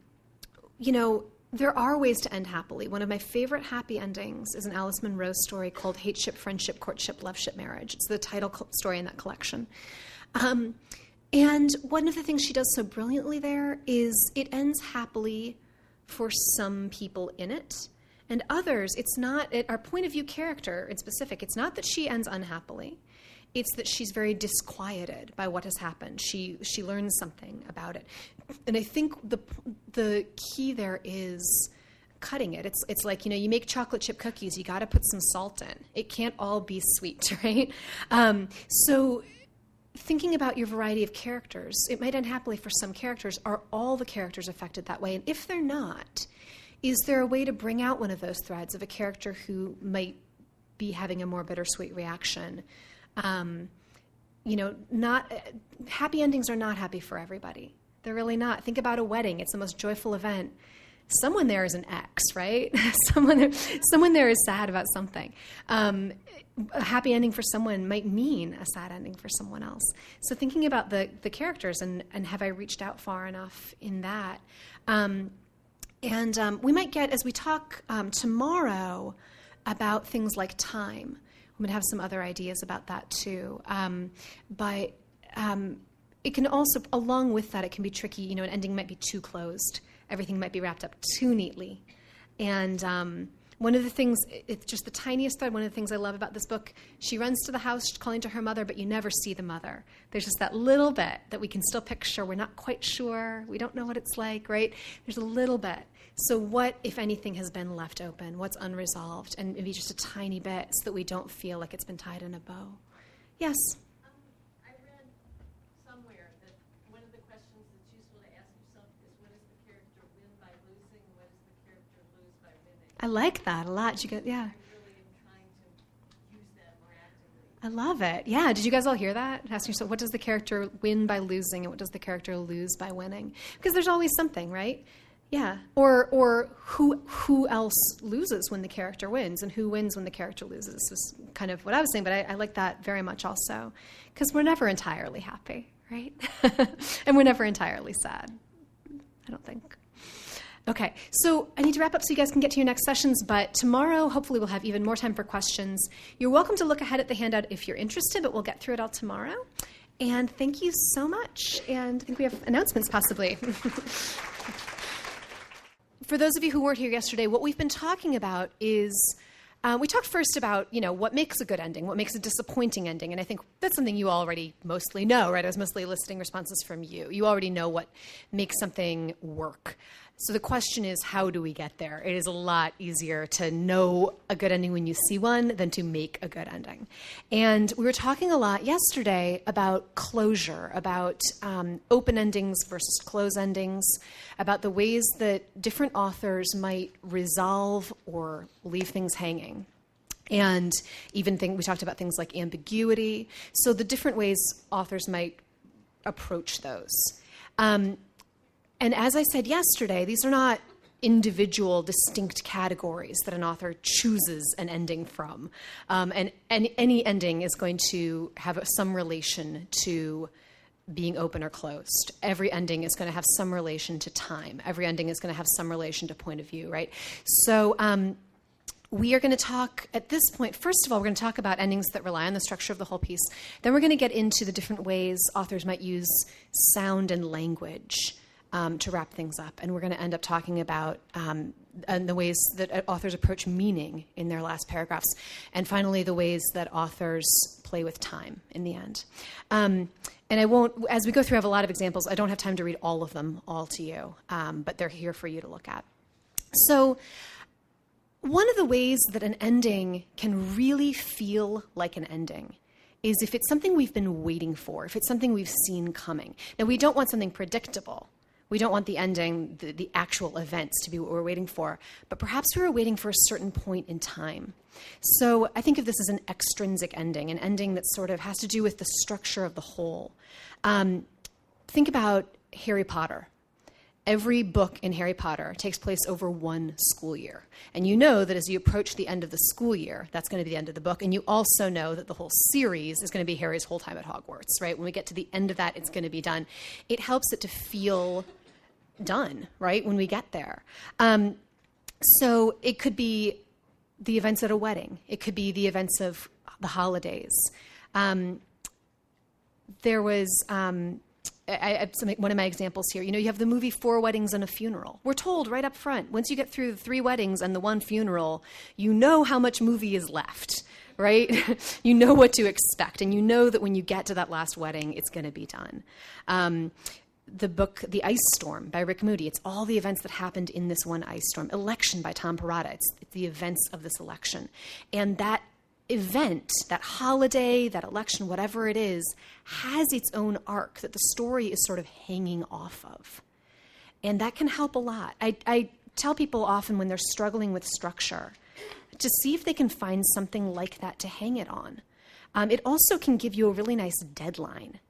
you know, there are ways to end happily. One of my favorite happy endings is an Alice Munro story called Hateship, Friendship, Courtship, Loveship, Marriage. It's the title story in that collection. Um, and one of the things she does so brilliantly there is it ends happily for some people in it. And others, it's not, it, our point of view character in specific, it's not that she ends unhappily. It's that she's very disquieted by what has happened. She, she learns something about it. And I think the, the key there is cutting it. It's it's like you know you make chocolate chip cookies. You got to put some salt in. It can't all be sweet, right? Um, so thinking about your variety of characters, it might end happily for some characters. Are all the characters affected that way? And if they're not, is there a way to bring out one of those threads of a character who might be having a more bittersweet reaction? Um, you know, not happy endings are not happy for everybody. They're really not. Think about a wedding; it's the most joyful event. Someone there is an ex, right? someone there, someone there is sad about something. Um, a happy ending for someone might mean a sad ending for someone else. So thinking about the the characters and and have I reached out far enough in that? Um, and um, we might get as we talk um, tomorrow about things like time. I'm going to have some other ideas about that too. Um, but um, it can also, along with that, it can be tricky. You know, an ending might be too closed. Everything might be wrapped up too neatly. And um, one of the things, it's just the tiniest thread. One of the things I love about this book, she runs to the house calling to her mother, but you never see the mother. There's just that little bit that we can still picture. We're not quite sure. We don't know what it's like, right? There's a little bit. So, what, if anything, has been left open? What's unresolved? And maybe just a tiny bit so that we don't feel like it's been tied in a bow. Yes? Um, I read somewhere that one of the questions that's useful to ask yourself is what does the character win by losing? What does the character lose by winning? I like that a lot. You get, yeah. I really am trying to use that more actively. I love it. Yeah. Did you guys all hear that? Ask yourself, what does the character win by losing, and what does the character lose by winning? Because there's always something, right? Yeah. Or or who who else loses when the character wins, and who wins when the character loses? Is kind of what I was saying, but I, I like that very much also, because we're never entirely happy, right? and we're never entirely sad. I don't think. Okay, so I need to wrap up so you guys can get to your next sessions, but tomorrow, hopefully, we'll have even more time for questions. You're welcome to look ahead at the handout if you're interested, but we'll get through it all tomorrow. And thank you so much. And I think we have announcements possibly. for those of you who weren't here yesterday, what we've been talking about is uh, we talked first about you know what makes a good ending, what makes a disappointing ending, and I think that's something you already mostly know, right? I was mostly eliciting responses from you. You already know what makes something work. So the question is, how do we get there? It is a lot easier to know a good ending when you see one than to make a good ending. And we were talking a lot yesterday about closure, about um, open endings versus close endings, about the ways that different authors might resolve or leave things hanging. And even think, we talked about things like ambiguity. So the different ways authors might approach those. Um, and as I said yesterday, these are not individual, distinct categories that an author chooses an ending from. Um, and, and any ending is going to have some relation to being open or closed. Every ending is going to have some relation to time. Every ending is going to have some relation to point of view, right? So, um, we are going to talk at this point, first of all, we're going to talk about endings that rely on the structure of the whole piece. Then we're going to get into the different ways authors might use sound and language um, to wrap things up. And we're going to end up talking about um, and the ways that uh, authors approach meaning in their last paragraphs. And finally, the ways that authors play with time in the end. Um, and I won't, as we go through, I have a lot of examples. I don't have time to read all of them all to you, um, but they're here for you to look at. So, one of the ways that an ending can really feel like an ending is if it's something we've been waiting for, if it's something we've seen coming. Now, we don't want something predictable. We don't want the ending, the, the, actual events to be what we're waiting for, but perhaps we were waiting for a certain point in time. So I think of this as an extrinsic ending, an ending that sort of has to do with the structure of the whole. Um, think about Harry Potter. Every book in Harry Potter takes place over one school year. And you know that as you approach the end of the school year, that's going to be the end of the book. And you also know that the whole series is going to be Harry's whole time at Hogwarts, right? When we get to the end of that, it's going to be done. It helps it to feel done, right, when we get there. Um, so it could be the events at a wedding, it could be the events of the holidays. Um, there was. Um, I, I, one of my examples here. You know, you have the movie Four Weddings and a Funeral. We're told right up front, once you get through the three weddings and the one funeral, you know how much movie is left, right? you know what to expect, and you know that when you get to that last wedding, it's going to be done. Um, the book The Ice Storm by Rick Moody. It's all the events that happened in this one ice storm. Election by Tom Perrotta. It's, it's the events of this election. And that event, that holiday, that election, whatever it is, has its own arc that the story is sort of hanging off of. And that can help a lot. I, I tell people often when they're struggling with structure to see if they can find something like that to hang it on. Um, it also can give you a really nice deadline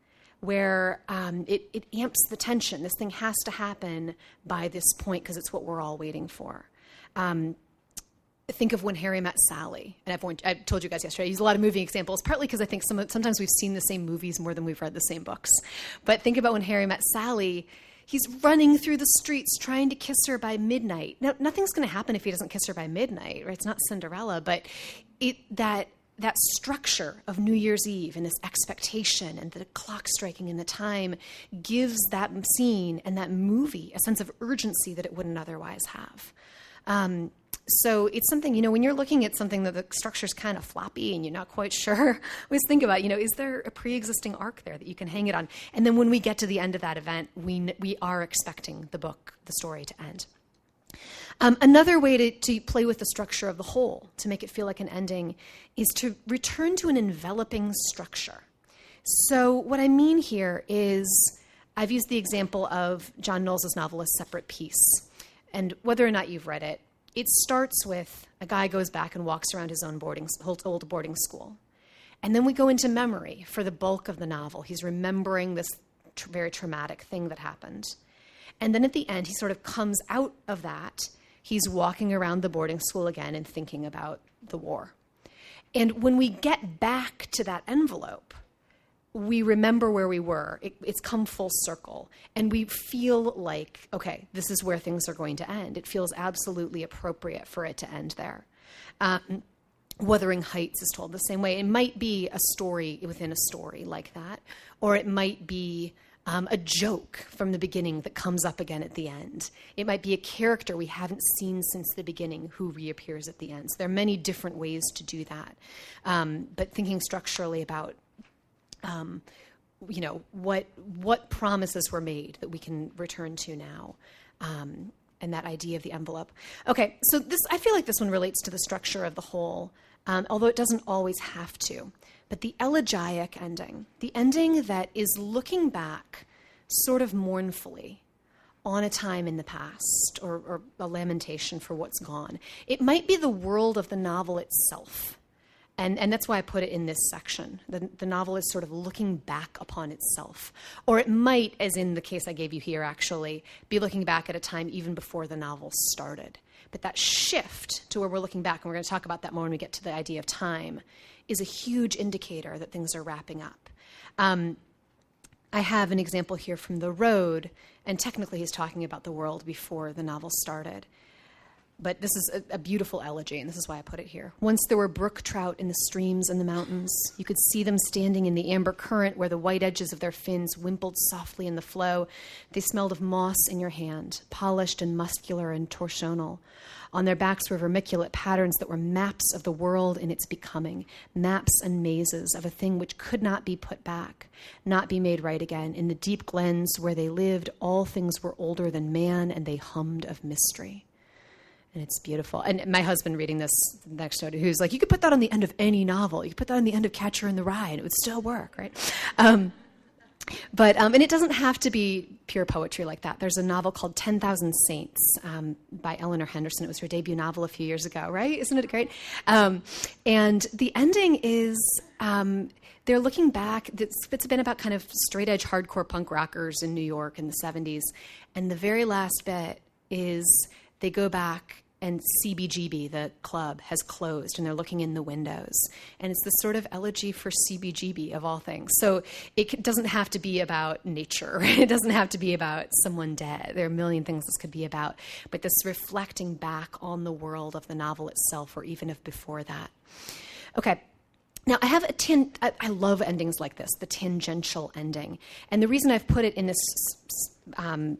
where um, it, it amps the tension. This thing has to happen by this point because it's what we're all waiting for. Um, think of when Harry met Sally, and I've, I told you guys yesterday. I use a lot of movie examples, partly because I think some, sometimes we've seen the same movies more than we've read the same books. But think about when Harry met Sally. He's running through the streets trying to kiss her by midnight. Now, nothing's going to happen if he doesn't kiss her by midnight, right? It's not Cinderella, but it that that structure of New Year's Eve and this expectation and the clock striking and the time gives that scene and that movie a sense of urgency that it wouldn't otherwise have. Um, so it's something, you know, when you're looking at something that the structure's kind of floppy and you're not quite sure, always think about, you know, is there a pre-existing arc there that you can hang it on? And then when we get to the end of that event, we, we are expecting the book, the story to end. Um, another way to, to play with the structure of the whole, to make it feel like an ending, is to return to an enveloping structure. So, what I mean here is I've used the example of John Knowles' novel, A Separate Peace. And whether or not you've read it, it starts with a guy goes back and walks around his own boarding, old boarding school. And then we go into memory for the bulk of the novel. He's remembering this tr- very traumatic thing that happened. And then at the end, he sort of comes out of that. He's walking around the boarding school again and thinking about the war. And when we get back to that envelope, we remember where we were. It, it's come full circle. And we feel like, okay, this is where things are going to end. It feels absolutely appropriate for it to end there. Um, Wuthering Heights is told the same way. It might be a story within a story like that, or it might be um, a joke from the beginning that comes up again at the end. It might be a character we haven't seen since the beginning who reappears at the end. So there are many different ways to do that. Um, but thinking structurally about, um, you know, what what promises were made that we can return to now. Um, and that idea of the envelope. Okay, so this I feel like this one relates to the structure of the whole, um, although it doesn't always have to. But the elegiac ending, the ending that is looking back sort of mournfully on a time in the past or, or, a lamentation for what's gone. It might be the world of the novel itself. And, and that's why I put it in this section. The, the novel is sort of looking back upon itself. Or it might, as in the case I gave you here, actually, be looking back at a time even before the novel started. But that shift to where we're looking back, and we're going to talk about that more when we get to the idea of time, is a huge indicator that things are wrapping up. Um, I have an example here from The Road, and technically he's talking about the world before the novel started. But this is a, a, beautiful elegy, and this is why I put it here. Once there were brook trout in the streams and the mountains. You could see them standing in the amber current where the white edges of their fins wimpled softly in the flow. They smelled of moss in your hand, polished and muscular and torsional. On their backs were vermiculate patterns that were maps of the world in its becoming, maps and mazes of a thing which could not be put back, not be made right again. In the deep glens where they lived, all things were older than man, and they hummed of mystery. And it's beautiful. And my husband reading this next note, who's like, you could put that on the end of any novel. You could put that on the end of Catcher in the Rye, and it would still work, right? Um, but um, and it doesn't have to be pure poetry like that. There's a novel called Ten Thousand Saints um, by Eleanor Henderson. It was her debut novel a few years ago, right? Isn't it great? Um, and the ending is um, they're looking back. It's, it's been about kind of straight edge hardcore punk rockers in New York in the '70s, and the very last bit is they go back and CBGB, the club, has closed and they're looking in the windows. And it's this sort of elegy for CBGB of all things. So it doesn't have to be about nature, right? It doesn't have to be about someone dead. There are a million things this could be about. But this reflecting back on the world of the novel itself, or even if before that. Okay. Now, I have a tin, I, I love endings like this, the tangential ending. And the reason I've put it in this um,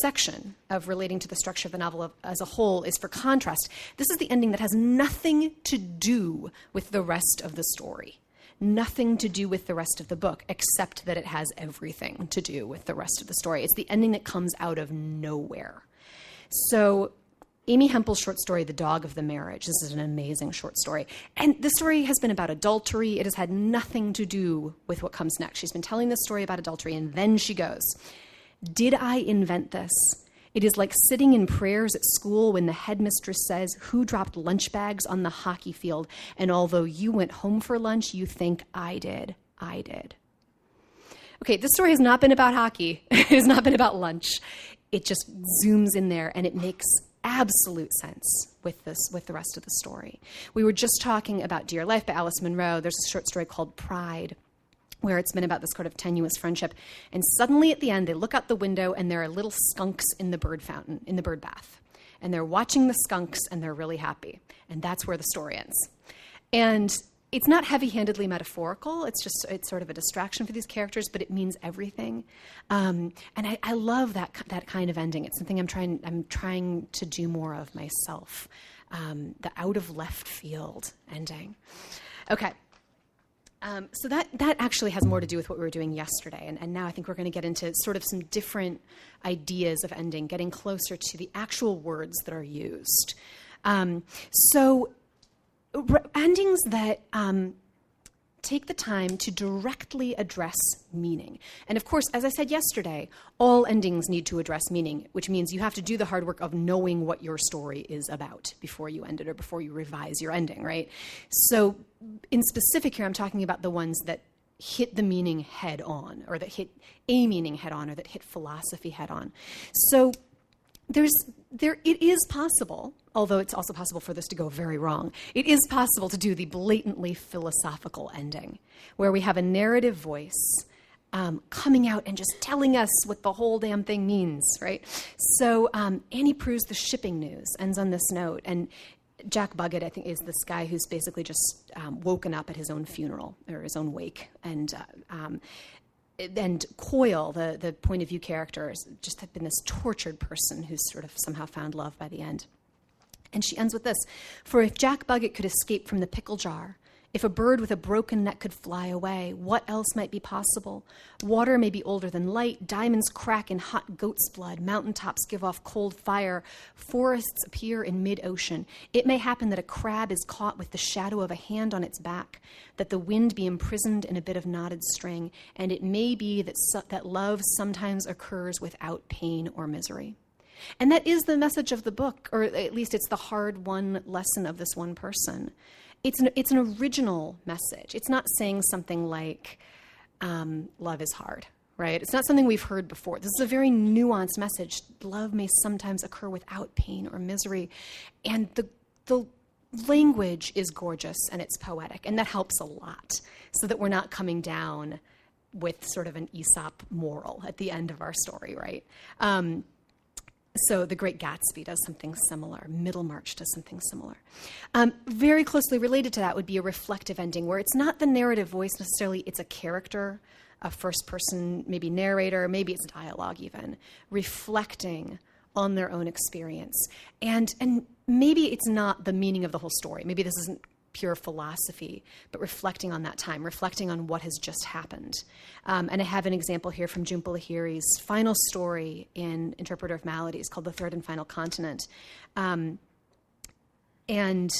section of relating to the structure of the novel as a whole is for contrast. This is the ending that has nothing to do with the rest of the story. nothing to do with the rest of the book, except that it has everything to do with the rest of the story. It's the ending that comes out of nowhere. So, Amy Hempel's short story, The Dog of the Marriage. This is an amazing short story. And the story has been about adultery. It has had nothing to do with what comes next. She's been telling this story about adultery, and then she goes, Did I invent this? It is like sitting in prayers at school when the headmistress says, Who dropped lunch bags on the hockey field? And although you went home for lunch, you think, I did. I did. Okay, this story has not been about hockey, it has not been about lunch. It just zooms in there and it makes absolute sense with this with the rest of the story. We were just talking about Dear Life by Alice Munro. There's a short story called Pride where it's been about this sort of tenuous friendship. And suddenly at the end, they look out the window and there are little skunks in the bird fountain, in the bird bath. And they're watching the skunks and they're really happy. And that's where the story ends. And it's not heavy-handedly metaphorical. It's just it's sort of a distraction for these characters, but it means everything. Um, and I, I, love that that kind of ending. It's something I'm trying I'm trying to do more of myself. Um, the out of left field ending. Okay. Um, so that that actually has more to do with what we were doing yesterday, and, and now I think we're going to get into sort of some different ideas of ending, getting closer to the actual words that are used. Um, so endings that um, take the time to directly address meaning. And of course, as I said yesterday, all endings need to address meaning, which means you have to do the hard work of knowing what your story is about before you end it or before you revise your ending, right? So, in specific here, I'm talking about the ones that hit the meaning head on, or that hit a meaning head on, or that hit philosophy head on. So, there's there it is possible although it's also possible for this to go very wrong it is possible to do the blatantly philosophical ending where we have a narrative voice um, coming out and just telling us what the whole damn thing means right so um, annie proulx's the shipping news ends on this note and jack buggit i think is this guy who's basically just um, woken up at his own funeral or his own wake and uh, um, and Quoyle, the, the point of view character, just had been this tortured person who's sort of somehow found love by the end. And she ends with this For if Jack Buggit could escape from the pickle jar, if a bird with a broken neck could fly away, what else might be possible? Water may be older than light, diamonds crack in hot goat's blood, mountain tops give off cold fire, forests appear in mid ocean. It may happen that a crab is caught with the shadow of a hand on its back, that the wind be imprisoned in a bit of knotted string, and it may be that, that love sometimes occurs without pain or misery. And that is the message of the book, or at least it's the hard won lesson of this one person it's an, it's an original message. It's not saying something like, um, love is hard, right? It's not something we've heard before. This is a very nuanced message. Love may sometimes occur without pain or misery. And the, the language is gorgeous and it's poetic, and that helps a lot so that we're not coming down with sort of an Aesop moral at the end of our story, right? Um, so the Great Gatsby does something similar. Middlemarch does something similar. Um, very closely related to that would be a reflective ending, where it's not the narrative voice necessarily; it's a character, a first-person, maybe narrator, maybe it's dialogue even, reflecting on their own experience, and and maybe it's not the meaning of the whole story. Maybe this isn't pure philosophy, but reflecting on that time, reflecting on what has just happened. Um, and I have an example here from Jhumpa Lahiri's final story in Interpreter of Maladies called The Third and Final Continent. Um, and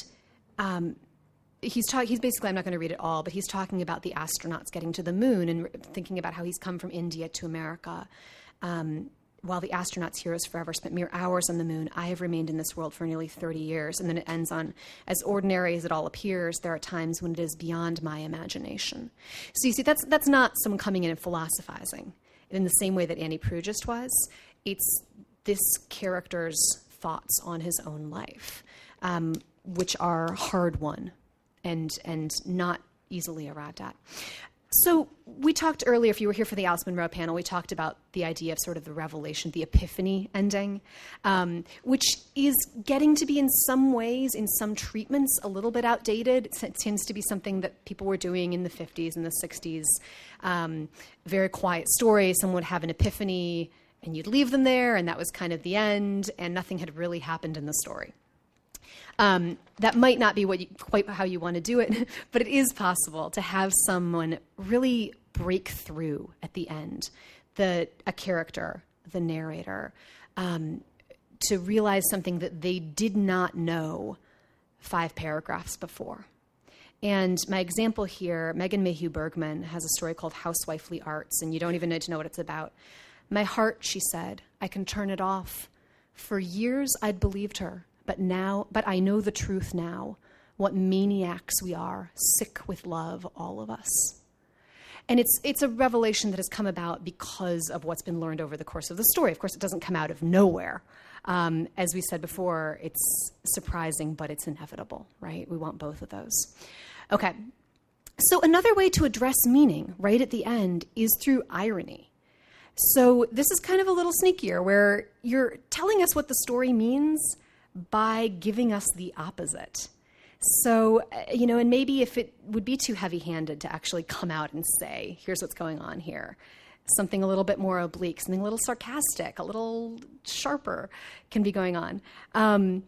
um, he's talking he's basically i'm not going to read it all but he's talking about the astronauts getting to the moon and thinking about how he's come from india to america um, while the astronauts heroes forever spent mere hours on the moon, I have remained in this world for nearly 30 years. And then it ends on, as ordinary as it all appears, there are times when it is beyond my imagination. So you see, that's, that's not someone coming in and philosophizing in the same way that Annie Proulx just was. It's this character's thoughts on his own life, um, which are hard won and, and not easily arrived at. So we talked earlier, if you were here for the Alice Munro panel, we talked about the idea of sort of the revelation, the epiphany ending, um, which is getting to be in some ways, in some treatments, a little bit outdated. It tends to be something that people were doing in the 50s and the 60s. Um, very quiet story. Someone would have an epiphany, and you'd leave them there, and that was kind of the end, and nothing had really happened in the story. Um, that might not be what you, quite how you want to do it, but it is possible to have someone really break through at the end, the a character, the narrator, um, to realize something that they did not know five paragraphs before. And my example here, Megan Mayhew Bergman has a story called Housewifely Arts, and you don't even need to know what it's about. My heart, she said, I can turn it off. For years I'd believed her, but now, but I know the truth now. What maniacs we are, sick with love, all of us. And it's, it's a revelation that has come about because of what's been learned over the course of the story. Of course, it doesn't come out of nowhere. Um, as we said before, it's surprising, but it's inevitable, right? We want both of those. Okay. So, another way to address meaning right at the end is through irony. So, this is kind of a little sneakier where you're telling us what the story means by giving us the opposite. So, uh, you know, and maybe if it would be too heavy handed to actually come out and say, here's what's going on here, something a little bit more oblique, something a little sarcastic, a little sharper can be going on. Um,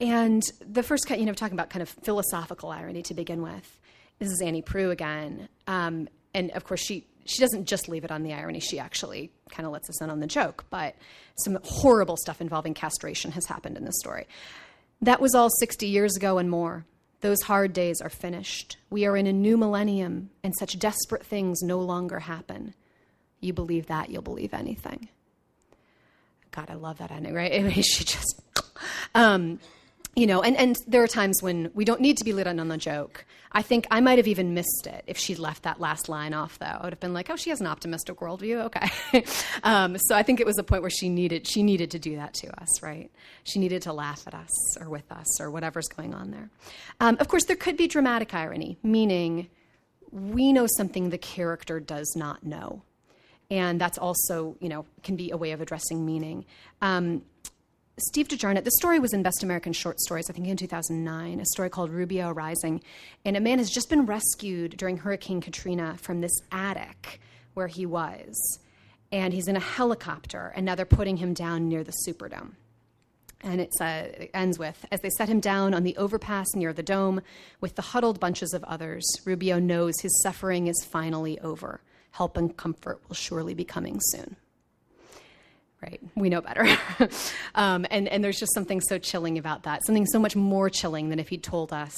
and the first, cut, you know, talking about kind of philosophical irony to begin with. This is Annie Proulx again. Um, and of course, she, she doesn't just leave it on the irony, she actually kind of lets us in on the joke. But some horrible stuff involving castration has happened in this story. That was all 60 years ago and more. Those hard days are finished. We are in a new millennium, and such desperate things no longer happen. You believe that, you'll believe anything. God, I love that ending, right? I she just. Um, you know, and, and there are times when we don't need to be lit on on the joke. I think I might have even missed it if she'd left that last line off, though. I would have been like, oh, she has an optimistic worldview. Okay. um, so I think it was a point where she needed, she needed to do that to us, right? She needed to laugh at us or with us or whatever's going on there. Um, of course, there could be dramatic irony, meaning we know something the character does not know. And that's also, you know, can be a way of addressing meaning. Um, Steve De Jarnatt, the story was in Best American Short Stories, I think in 2009, a story called Rubiaux Rising. And a man has just been rescued during Hurricane Katrina from this attic where he was. And he's in a helicopter, and now they're putting him down near the Superdome. And uh, it ends with As they set him down on the overpass near the dome with the huddled bunches of others, Rubiaux knows his suffering is finally over. Help and comfort will surely be coming soon right? We know better. um, and, and there's just something so chilling about that, something so much more chilling than if he'd told us,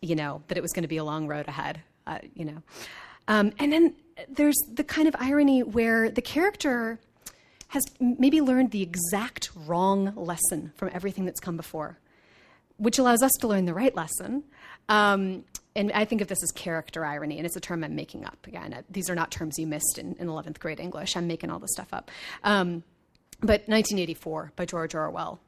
you know, that it was going to be a long road ahead, uh, you know. Um, and then there's the kind of irony where the character has maybe learned the exact wrong lesson from everything that's come before, which allows us to learn the right lesson. Um, and I think of this as character irony, and it's a term I'm making up. Again, these are not terms you missed in, in 11th grade English. I'm making all this stuff up. Um, but 1984 by George Orwell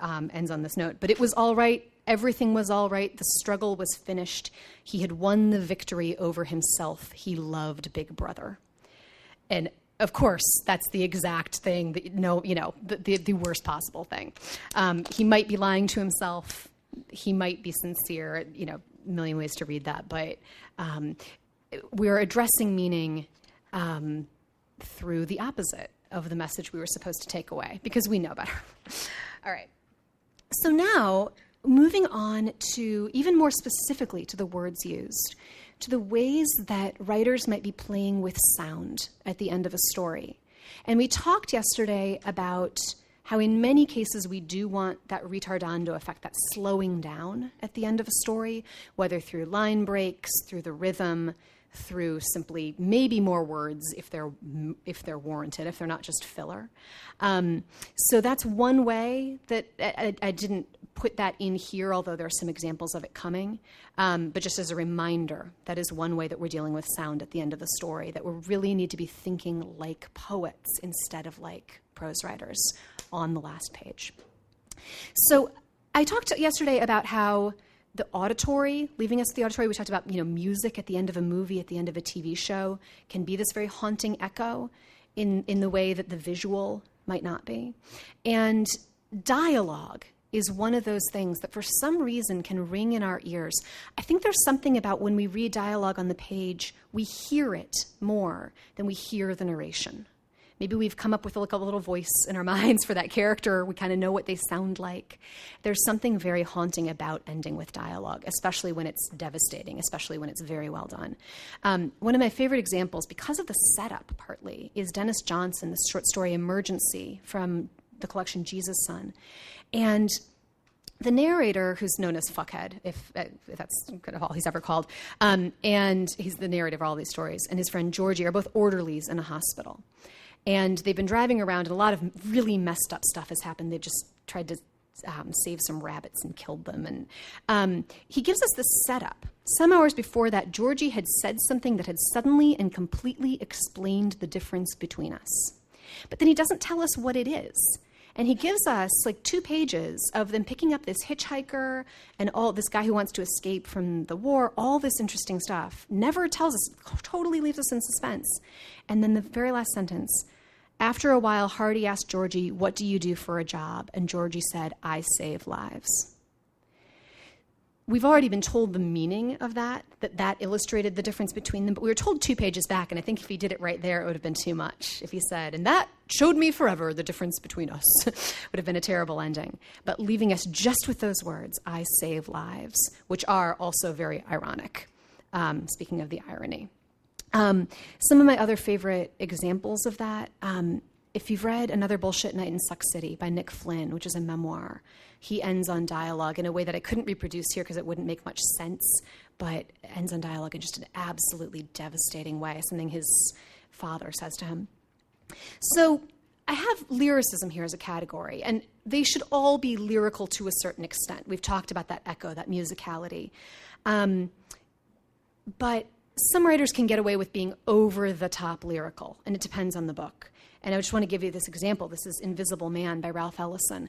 um, ends on this note. But it was all right. Everything was all right. The struggle was finished. He had won the victory over himself. He loved Big Brother. And of course, that's the exact thing that, no, you know, the, the, the worst possible thing. Um, he might be lying to himself. He might be sincere. You know, million ways to read that, but um, we're addressing meaning um, through the opposite of the message we were supposed to take away because we know better. All right. So now, moving on to even more specifically to the words used, to the ways that writers might be playing with sound at the end of a story. And we talked yesterday about how in many cases we do want that ritardando effect, that slowing down at the end of a story, whether through line breaks, through the rhythm, through simply maybe more words if they're if they're warranted, if they're not just filler. Um, so that's one way that I, I, didn't put that in here, although there are some examples of it coming. Um, but just as a reminder, that is one way that we're dealing with sound at the end of the story. That we really need to be thinking like poets instead of like prose writers on the last page. So I talked yesterday about how the auditory, leaving us the auditory, we talked about you know music at the end of a movie, at the end of a TV show, can be this very haunting echo in, in the way that the visual might not be. And dialogue is one of those things that for some reason can ring in our ears. I think there's something about when we read dialogue on the page, we hear it more than we hear the narration Maybe we've come up with like a little voice in our minds for that character. We kind of know what they sound like. There's something very haunting about ending with dialogue, especially when it's devastating, especially when it's very well done. Um, one of my favorite examples, because of the setup partly, is Denis Johnson's short story Emergency from the collection Jesus Son. And the narrator, who's known as Fuckhead, if, if that's kind of all he's ever called, um, and he's the narrator of all these stories, and his friend Georgie are both orderlies in a hospital. And they've been driving around, and a lot of really messed up stuff has happened. They've just tried to um, save some rabbits and killed them. And um, he gives us this setup. Some hours before that, Georgie had said something that had suddenly and completely explained the difference between us. But then he doesn't tell us what it is. And he gives us like two pages of them picking up this hitchhiker and all this guy who wants to escape from the war, all this interesting stuff. Never tells us, totally leaves us in suspense. And then the very last sentence after a while, Hardy asked Georgie, What do you do for a job? And Georgie said, I save lives we've already been told the meaning of that, that that illustrated the difference between them, but we were told two pages back, and I think if he did it right there, it would have been too much. If he said, and that showed me forever the difference between us, would have been a terrible ending. But leaving us just with those words, I save lives, which are also very ironic, um, speaking of the irony. Um, some of my other favorite examples of that, um, if you've read Another Bullshit Night in Suck City by Nick Flynn, which is a memoir, he ends on dialogue in a way that I couldn't reproduce here because it wouldn't make much sense, but ends on dialogue in just an absolutely devastating way, something his father says to him. So I have lyricism here as a category, and they should all be lyrical to a certain extent. We've talked about that echo, that musicality. Um, but some writers can get away with being over the top lyrical, and it depends on the book. And I just want to give you this example. This is Invisible Man by Ralph Ellison.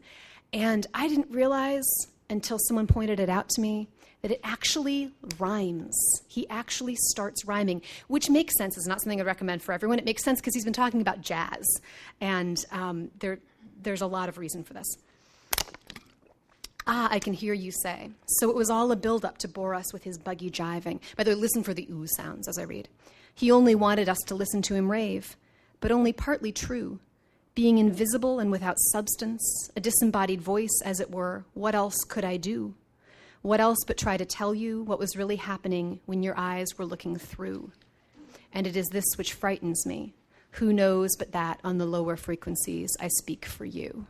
And I didn't realize until someone pointed it out to me that it actually rhymes. He actually starts rhyming, which makes sense. It's not something I'd recommend for everyone. It makes sense because he's been talking about jazz. And um, there, there's a lot of reason for this. Ah, I can hear you say. So it was all a build-up to bore us with his buggy jiving. By the way, listen for the ooh sounds as I read. He only wanted us to listen to him rave, but only partly true. Being invisible and without substance, a disembodied voice, as it were, what else could I do? What else but try to tell you what was really happening when your eyes were looking through? And it is this which frightens me. Who knows but that on the lower frequencies I speak for you?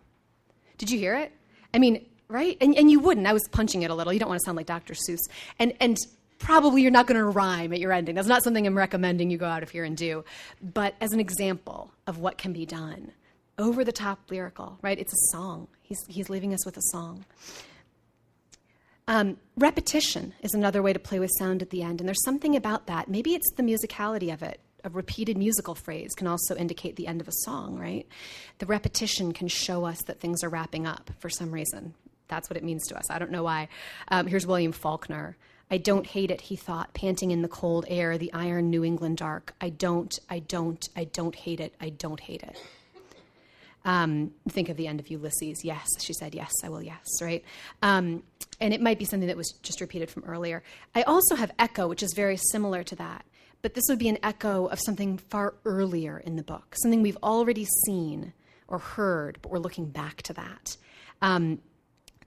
Did you hear it? I mean, right? And, and you wouldn't. I was punching it a little. You don't want to sound like Dr. Seuss. And, and probably you're not going to rhyme at your ending. That's not something I'm recommending you go out of here and do. But as an example of what can be done, over the top lyrical, right? It's a song. He's, he's leaving us with a song. Um, repetition is another way to play with sound at the end, and there's something about that. Maybe it's the musicality of it. A repeated musical phrase can also indicate the end of a song, right? The repetition can show us that things are wrapping up for some reason. That's what it means to us. I don't know why. Um, here's William Faulkner. I don't hate it, he thought, panting in the cold air, the iron New England dark. I don't, I don't, I don't hate it, I don't hate it. Um, think of the end of Ulysses. Yes, she said, yes, I will, yes, right? Um, and it might be something that was just repeated from earlier. I also have echo, which is very similar to that. But this would be an echo of something far earlier in the book, something we've already seen or heard, but we're looking back to that. Um,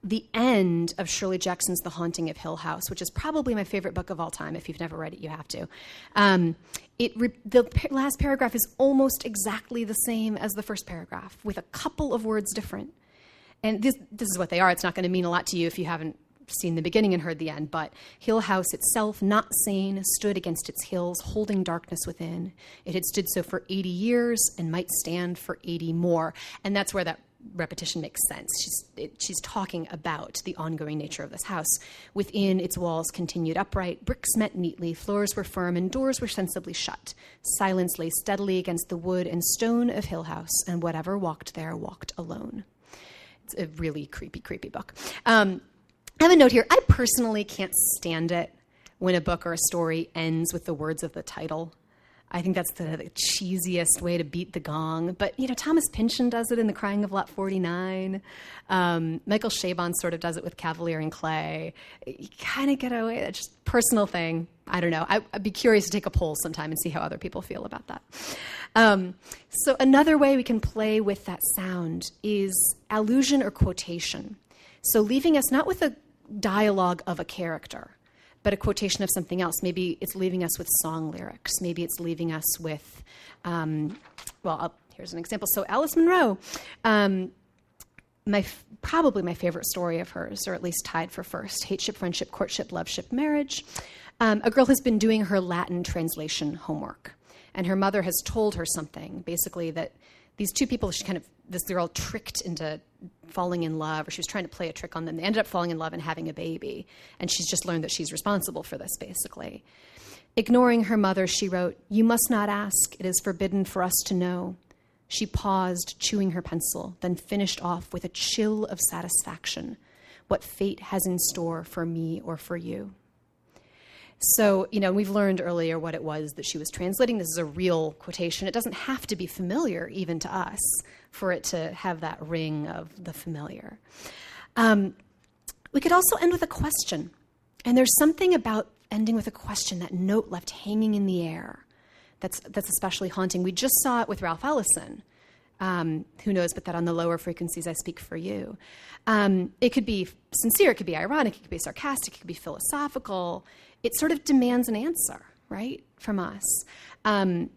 the end of Shirley Jackson's The Haunting of Hill House, which is probably my favorite book of all time. If you've never read it, you have to. Um, it re- the pa- last paragraph is almost exactly the same as the first paragraph, with a couple of words different. And this, this is what they are. It's not going to mean a lot to you if you haven't seen the beginning and heard the end, but Hill House itself, not sane, stood against its hills, holding darkness within. It had stood so for 80 years and might stand for 80 more. And that's where that repetition makes sense. She's, it, she's talking about the ongoing nature of this house. Within, its walls continued upright, bricks met neatly, floors were firm, and doors were sensibly shut. Silence lay steadily against the wood and stone of Hill House, and whatever walked there walked alone. It's a really creepy, creepy book. Um, I have a note here. I personally can't stand it when a book or a story ends with the words of the title. I think that's the, the, cheesiest way to beat the gong. But you know, Thomas Pynchon does it in The Crying of Lot 49. Um, Michael Chabon sort of does it with Kavalier and Clay. You kind of get away. That's just personal thing. I don't know. I, would be curious to take a poll sometime and see how other people feel about that. Um, so another way we can play with that sound is allusion or quotation. So leaving us not with a dialogue of a character but a quotation of something else. Maybe it's leaving us with song lyrics. Maybe it's leaving us with, um, well, I'll, here's an example. So Alice Munro, um, my probably my favorite story of hers, or at least tied for first: Hateship, friendship, courtship, Loveship, marriage. Um, a girl has been doing her Latin translation homework, and her mother has told her something, basically that these two people, she kind of this girl tricked into falling in love, or she was trying to play a trick on them. They ended up falling in love and having a baby, and she's just learned that she's responsible for this, basically. Ignoring her mother, she wrote, You must not ask. It is forbidden for us to know. She paused, chewing her pencil, then finished off with a chill of satisfaction what fate has in store for me or for you. So, you know, we've learned earlier what it was that she was translating. This is a real quotation. It doesn't have to be familiar, even to us, for it to have that ring of the familiar. Um, we could also end with a question. And there's something about ending with a question, that note left hanging in the air, that's, that's especially haunting. We just saw it with Ralph Ellison. Um, who knows but that on the lower frequencies I speak for you. Um, it could be sincere, it could be ironic, it could be sarcastic, it could be philosophical. It sort of demands an answer, right, from us. Um,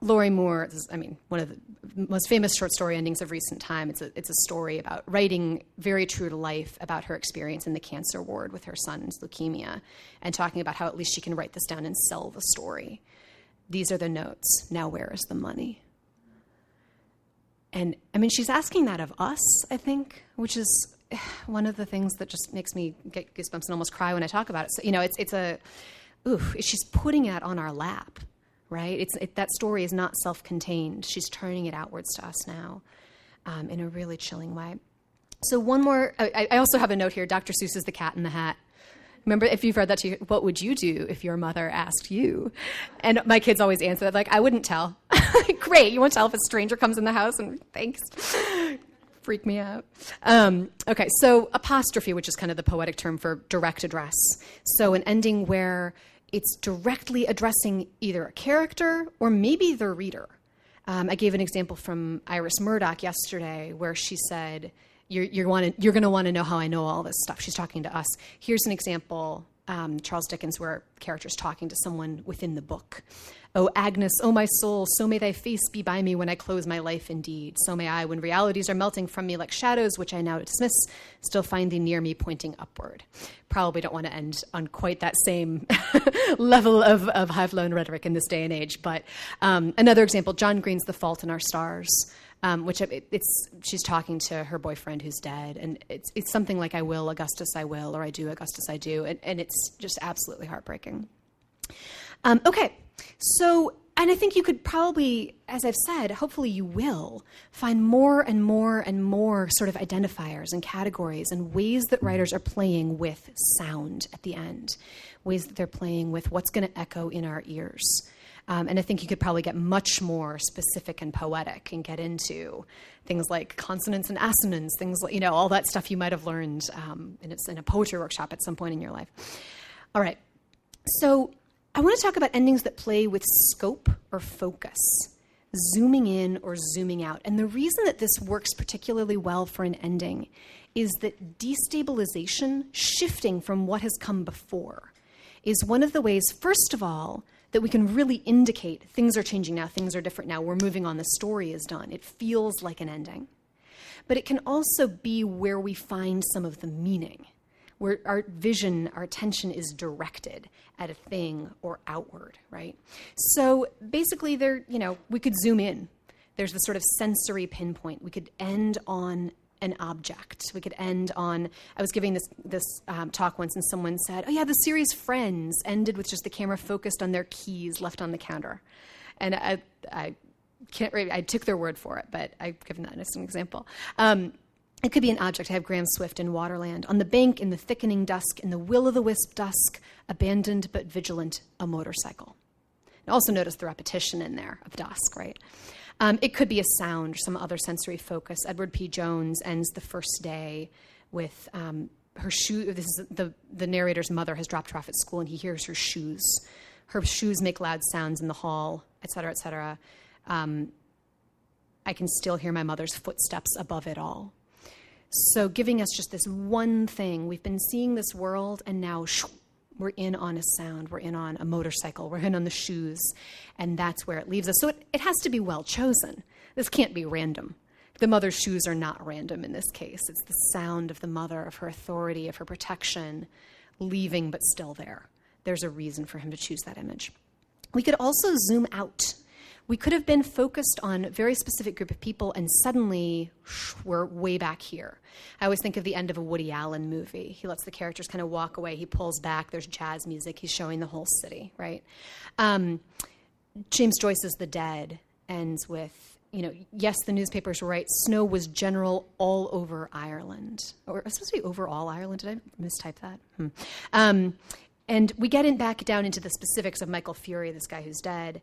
Lorrie Moore, is, I mean, one of the most famous short story endings of recent time. It's a, it's a story about writing very true to life about her experience in the cancer ward with her son's leukemia and talking about how at least she can write this down and sell the story. These are the notes. Now, where is the money? And I mean, she's asking that of us, I think, which is one of the things that just makes me get goosebumps and almost cry when I talk about it. So, you know, it's, it's a, oof, she's putting it on our lap right? It's, it, that story is not self contained. She's turning it outwards to us now um, in a really chilling way. So, one more, I, I, also have a note here Dr. Seuss is The Cat in the Hat. Remember, if you've read that to you, what would you do if your mother asked you? And my kids always answer that, like, I wouldn't tell. Great, you won't tell if a stranger comes in the house and thanks. Freak me out. Um, okay, so apostrophe, which is kind of the poetic term for direct address. So, an ending where it's directly addressing either a character or maybe the reader. Um, I gave an example from Iris Murdoch yesterday where she said, You're, you're, you're going to want to know how I know all this stuff. She's talking to us. Here's an example um, Charles Dickens where character's talking to someone within the book. O Agnes, O my soul, so may thy face be by me when I close my life indeed. So may I, when realities are melting from me like shadows, which I now dismiss, still find thee near me pointing upward. Probably don't want to end on quite that same level of, of high flown rhetoric in this day and age. But um, another example John Green's The Fault in Our Stars. Um, which it, it's she's talking to her boyfriend who's dead, and it's it's something like "I will, Augustus, I will," or "I do, Augustus, I do," and, and it's just absolutely heartbreaking. Um, okay, so, and I think you could probably, as I've said, hopefully you will find more and more and more sort of identifiers and categories and ways that writers are playing with sound at the end, ways that they're playing with what's going to echo in our ears. Um, and I think you could probably get much more specific and poetic and get into things like consonants and assonance, things like, you know, all that stuff you might have learned um, in, in a poetry workshop at some point in your life. All right. So I want to talk about endings that play with scope or focus, zooming in or zooming out. And the reason that this works particularly well for an ending is that destabilization, shifting from what has come before, is one of the ways, first of all, that we can really indicate things are changing now, things are different now, we're moving on, the story is done. It feels like an ending. But it can also be where we find some of the meaning our vision, our attention is directed at a thing or outward, right? So basically, there, you know, we could zoom in. There's the sort of sensory pinpoint. We could end on an object. We could end on. I was giving this this um, talk once, and someone said, "Oh yeah, the series Friends ended with just the camera focused on their keys left on the counter," and I, I can't. I took their word for it, but I've given that as an example. Um, it could be an object. I have Graham Swift in Waterland. On the bank, in the thickening dusk, in the will o' the wisp dusk, abandoned but vigilant, a motorcycle. And also notice the repetition in there of dusk, right? Um, it could be a sound or some other sensory focus. Edward P. Jones ends the first day with um, her shoe. This is the the narrator's mother has dropped her off at school, and he hears her shoes. Her shoes make loud sounds in the hall, et cetera, et cetera. Um, I can still hear my mother's footsteps above it all. So, giving us just this one thing, we've been seeing this world, and now shoo, we're in on a sound, we're in on a motorcycle, we're in on the shoes, and that's where it leaves us. So, it, it has to be well chosen. This can't be random. The mother's shoes are not random in this case. It's the sound of the mother, of her authority, of her protection, leaving but still there. There's a reason for him to choose that image. We could also zoom out we could have been focused on a very specific group of people and suddenly we're way back here. I always think of the end of a Woody Allen movie. He lets the characters kind of walk away, he pulls back, there's jazz music, he's showing the whole city, right? Um, James Joyce's The Dead ends with you know, yes, the newspapers were right. Snow was general all over Ireland. Or it was supposed to be over all Ireland. Did I mistype that? Hmm. Um, and we get in back down into the specifics of Michael Furey, this guy who's dead.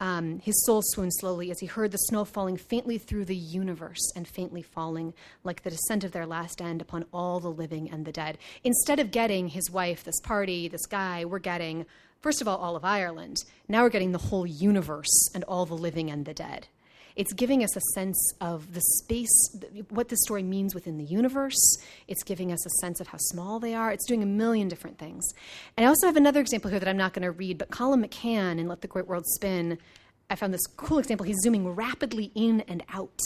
Um, his soul swooned slowly as he heard the snow falling faintly through the universe and faintly falling like the descent of their last end upon all the living and the dead. Instead of getting his wife, this party, this guy, we're getting, first of all, all of Ireland. Now we're getting the whole universe and all the living and the dead. It's giving us a sense of the space, what this story means within the universe. It's giving us a sense of how small they are. It's doing a million different things. And I also have another example here that I'm not going to read, but Colum McCann in Let the Great World Spin, I found this cool example. He's zooming rapidly in and out.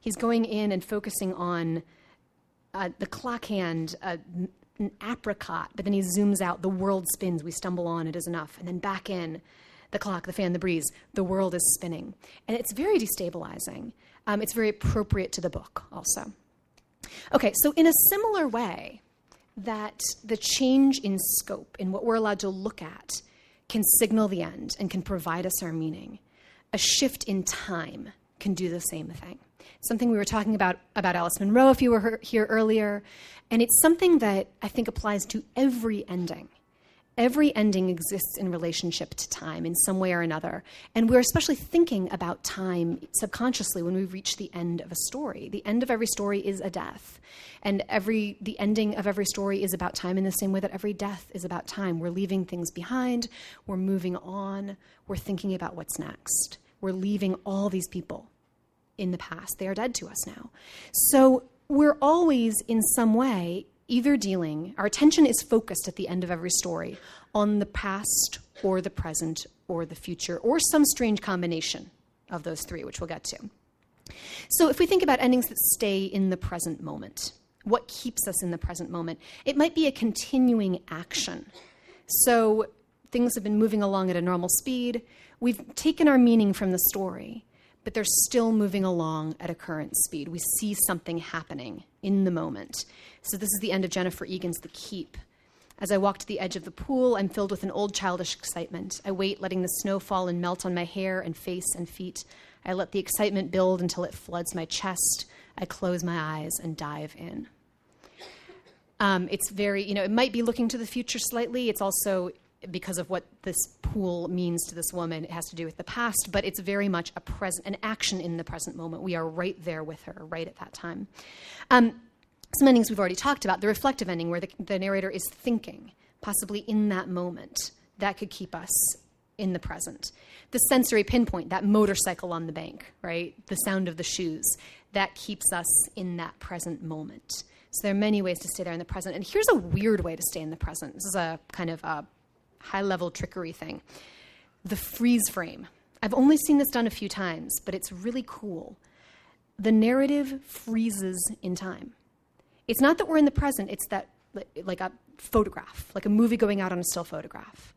He's going in and focusing on uh, the clock hand, uh, an apricot, but then he zooms out. The world spins. We stumble on. It is enough. And then back in the clock, the fan, the breeze, the world is spinning. And it's very destabilizing. Um, it's very appropriate to the book, also. Okay, so in a similar way, that the change in scope, in what we're allowed to look at, can signal the end and can provide us our meaning. A shift in time can do the same thing. Something we were talking about about Alice Munro if you were here earlier, and it's something that I think applies to every ending. Every ending exists in relationship to time in some way or another. And we're especially thinking about time subconsciously when we reach the end of a story. The end of every story is a death. And every the ending of every story is about time in the same way that every death is about time. We're leaving things behind, we're moving on, we're thinking about what's next. We're leaving all these people in the past. They are dead to us now. So we're always in some way either dealing, our attention is focused at the end of every story on the past or the present or the future or some strange combination of those three, which we'll get to. So, if we think about endings that stay in the present moment, what keeps us in the present moment? It might be a continuing action. So, things have been moving along at a normal speed. We've taken our meaning from the story, but they're still moving along at a current speed. We see something happening in the moment. So, this is the end of Jennifer Egan's The Keep. As I walk to the edge of the pool, I'm filled with an old childish excitement. I wait, letting the snow fall and melt on my hair and face and feet. I let the excitement build until it floods my chest. I close my eyes and dive in. Um, it's very, you know, it might be looking to the future slightly. It's also because of what this pool means to this woman. It has to do with the past, but it's very much a present, an action in the present moment. We are right there with her, right at that time. Um, some endings we've already talked about. The reflective ending, where the, the narrator is thinking, possibly in that moment, that could keep us in the present. The sensory pinpoint, that motorcycle on the bank, right? The sound of the shoes, that keeps us in that present moment. So there are many ways to stay there in the present. And here's a weird way to stay in the present. This is a kind of a high level trickery thing. The freeze frame. I've only seen this done a few times, but it's really cool. The narrative freezes in time. It's not that we're in the present, it's that like a photograph, like a movie going out on a still photograph.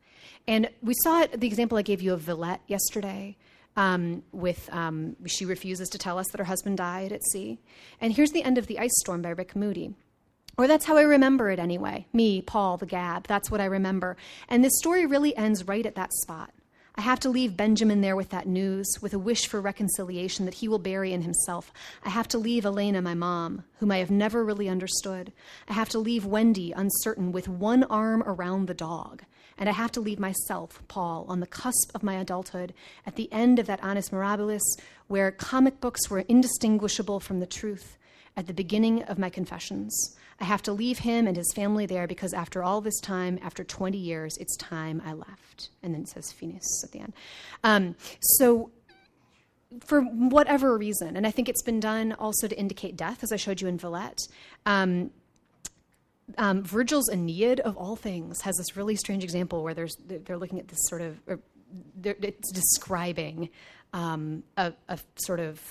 And we saw it, the example I gave you of Villette yesterday, um, with um, she refuses to tell us that her husband died at sea. And here's the end of The Ice Storm by Rick Moody. Or that's how I remember it anyway. Me, Paul, the Gab, that's what I remember. And this story really ends right at that spot. I have to leave Benjamin there with that news, with a wish for reconciliation that he will bury in himself. I have to leave Elena, my mom, whom I have never really understood. I have to leave Wendy uncertain with one arm around the dog. And I have to leave myself, Paul, on the cusp of my adulthood, at the end of that annus mirabilis, where comic books were indistinguishable from the truth, at the beginning of my confessions. I have to leave him and his family there because after all this time, after 20 years, it's time I left. And then it says finis at the end. Um, so, for whatever reason, and I think it's been done also to indicate death, as I showed you in Villette. Um, um, Virgil's Aeneid, of all things, has this really strange example where there's, they're looking at this sort of, it's describing um, a, a, sort of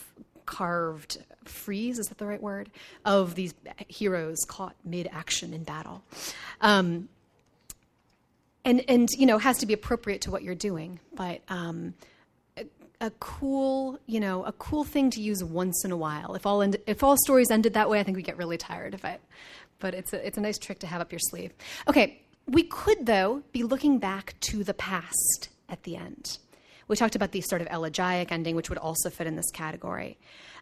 carved frieze, is that the right word? Of these heroes caught mid action in battle. Um, and, and, you know, has to be appropriate to what you're doing, but um, a, cool, you know, a cool thing to use once in a while. If all, end, if all stories ended that way, I think we get really tired of it. But it's a, it's a nice trick to have up your sleeve. Okay, we could, though, be looking back to the past at the end. We talked about the sort of elegiac ending, which would also fit in this category.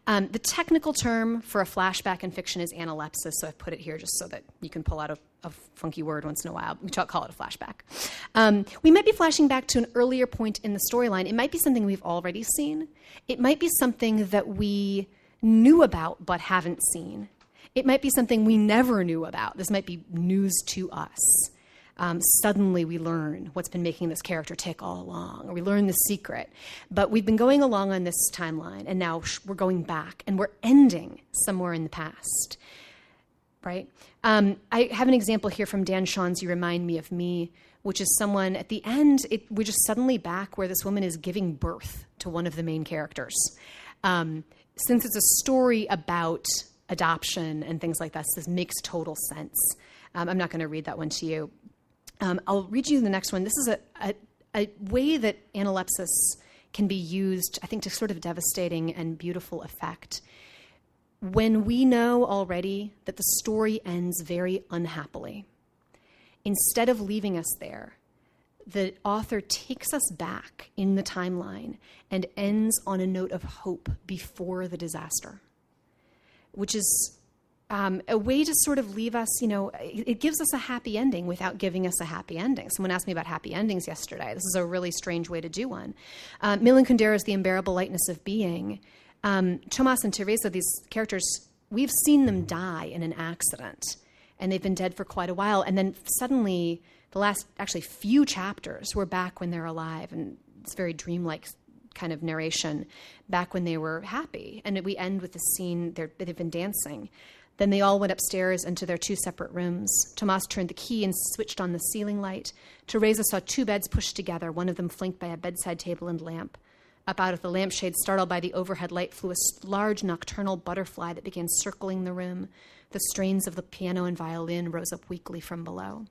Um, the technical term for a flashback in fiction is analepsis, so I've put it here just so that you can pull out a, a funky word once in a while. We call it a flashback. Um, we might be flashing back to an earlier point in the storyline. It might be something we've already seen, it might be something that we knew about but haven't seen. It might be something we never knew about. This might be news to us um, suddenly we learn what's been making this character tick all along, or we learn the secret. But we've been going along on this timeline, and now we're going back, and we're ending somewhere in the past. Right? Um, I have an example here from Dan Chaon's You Remind Me of Me, which is someone at the end, it, we're just suddenly back where this woman is giving birth to one of the main characters. Um, since it's a story about adoption and things like that, this makes total sense. Um, I'm not going to read that one to you, um, I'll read you the next one. This is a, a, a way that analepsis can be used, I think, to sort of devastating and beautiful effect. When we know already that the story ends very unhappily, instead of leaving us there, the author takes us back in the timeline and ends on a note of hope before the disaster, which is um, a way to sort of leave us, you know, it, it, gives us a happy ending without giving us a happy ending. Someone asked me about happy endings yesterday. This is a really strange way to do one. Um, Milan Kundera's The Unbearable Lightness of Being. Um, Tomas and Teresa, these characters, we've seen them die in an accident, and they've been dead for quite a while. And then suddenly, the last actually few chapters, we're back when they're alive, and it's very dreamlike kind of narration back when they were happy. And we end with the scene they've been dancing. Then they all went upstairs into their two separate rooms. Tomas turned the key and switched on the ceiling light. Teresa saw two beds pushed together, one of them flanked by a bedside table and lamp. Up out of the lampshade, startled by the overhead light, flew a large nocturnal butterfly that began circling the room. The strains of the piano and violin rose up weakly from below.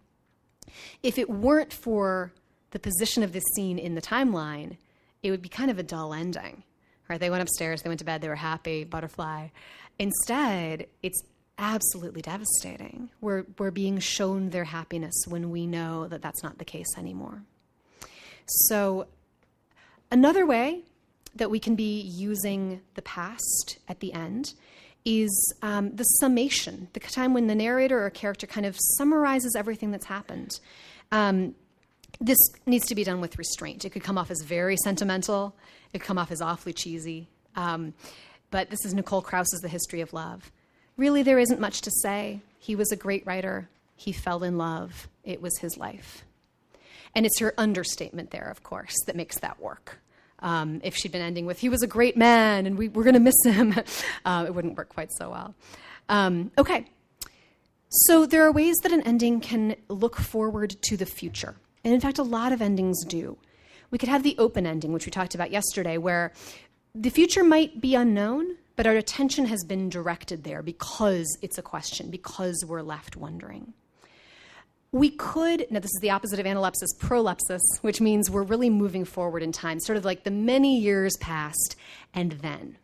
If it weren't for the position of this scene in the timeline, it would be kind of a dull ending. Right? They went upstairs, they went to bed, they were happy, butterfly. Instead, it's absolutely devastating. We're, we're being shown their happiness when we know that that's not the case anymore. So, another way that we can be using the past at the end is um, the summation, the time when the narrator or character kind of summarizes everything that's happened. Um, this needs to be done with restraint. It could come off as very sentimental, it could come off as awfully cheesy. Um, but this is Nicole Krauss's The History of Love. Really, there isn't much to say. He was a great writer. He fell in love. It was his life. And it's her understatement there, of course, that makes that work. Um, if she'd been ending with, he was a great man and we, we're going to miss him, uh, it wouldn't work quite so well. Um, okay. So there are ways that an ending can look forward to the future. And in fact, a lot of endings do. We could have the open ending, which we talked about yesterday, where the future might be unknown, but our attention has been directed there because it's a question, because we're left wondering. We could, now this is the opposite of analepsis, prolepsis, which means we're really moving forward in time, sort of like the many years past and then.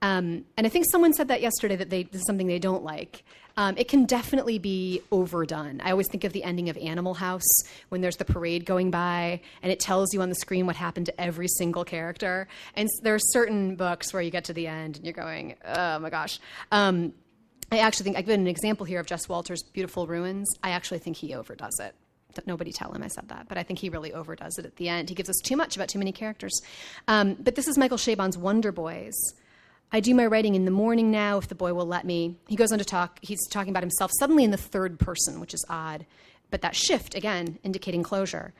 Um, and I think someone said that yesterday that they, this is something they don't like. Um, it can definitely be overdone. I always think of the ending of Animal House when there's the parade going by and it tells you on the screen what happened to every single character. And there are certain books where you get to the end and you're going, oh my gosh. Um, I actually think I've given an example here of Jess Walter's Beautiful Ruins. I actually think he overdoes it nobody tell him I said that, but I think he really overdoes it at the end. He gives us too much about too many characters. Um, but this is Michael Chabon's Wonder Boys. I do my writing in the morning now, if the boy will let me. He goes on to talk, he's talking about himself suddenly in the third person, which is odd. But that shift, again, indicating closure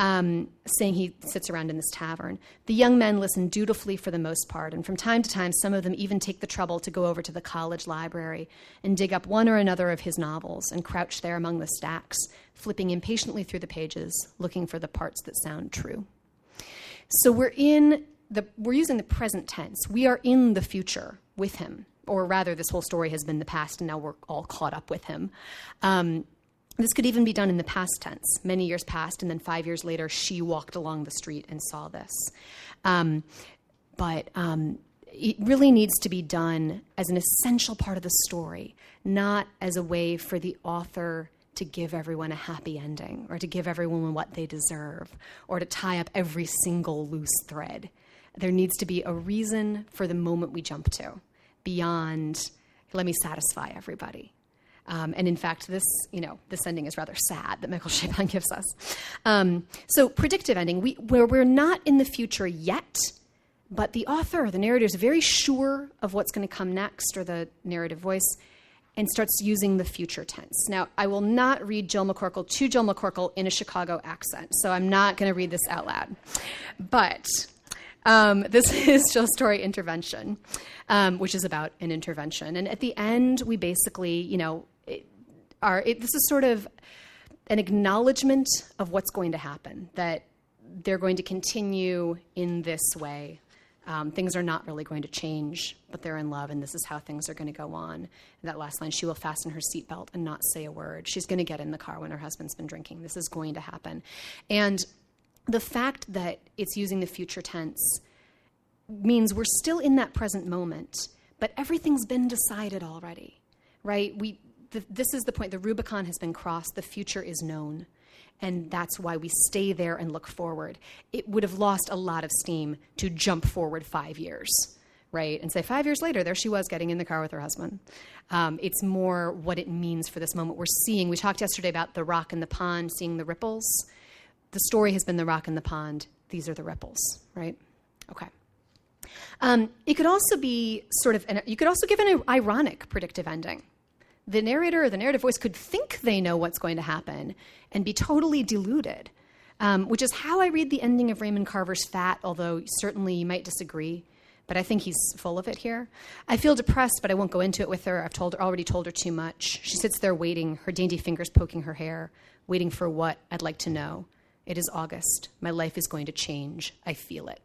um, saying he sits around in this tavern. The young men listen dutifully for the most part, and from time to time, some of them even take the trouble to go over to the college library and dig up one or another of his novels and crouch there among the stacks, flipping impatiently through the pages, looking for the parts that sound true. So we're in the, we're using the present tense. We are in the future with him, or rather, this whole story has been the past, and now we're all caught up with him. Um, this could even be done in the past tense. Many years passed, and then five years later, she walked along the street and saw this. Um, but um, it really needs to be done as an essential part of the story, not as a way for the author to give everyone a happy ending or to give everyone what they deserve or to tie up every single loose thread. There needs to be a reason for the moment we jump to beyond, let me satisfy everybody. Um, and in fact, this, you know, this ending is rather sad that Michael Chabon gives us. Um, so, predictive ending, we, where we're not in the future yet, but the author, the narrator, is very sure of what's going to come next, or the narrative voice, and starts using the future tense. Now, I will not read Jill McCorkle to Jill McCorkle in a Chicago accent, so I'm not going to read this out loud. But um, this is Jill's story intervention, um, which is about an intervention. And at the end, we basically, you know, are it, this is sort of an acknowledgement of what's going to happen that they're going to continue in this way um, things are not really going to change, but they're in love, and this is how things are going to go on. And that last line, she will fasten her seatbelt and not say a word. She's going to get in the car when her husband's been drinking. This is going to happen. And the fact that it's using the future tense means we're still in that present moment, but everything's been decided already, right? We, the, this is the point. The Rubicon has been crossed. The future is known. And that's why we stay there and look forward. It would have lost a lot of steam to jump forward five years, right? And say, five years later, there she was getting in the car with her husband. Um, it's more what it means for this moment. We're seeing, we talked yesterday about the rock in the pond, seeing the ripples. The story has been the rock in the pond. These are the ripples, right? Okay. Um, it could also be sort of, an, you could also give an ironic predictive ending the narrator or the narrative voice could think they know what's going to happen and be totally deluded, um, which is how I read the ending of Raymond Carver's Fat, although certainly you might disagree. But I think he's full of it here. I feel depressed, but I won't go into it with her. I've told her, already told her too much. She sits there waiting, her dainty fingers poking her hair, waiting for what I'd like to know. It is August. My life is going to change. I feel it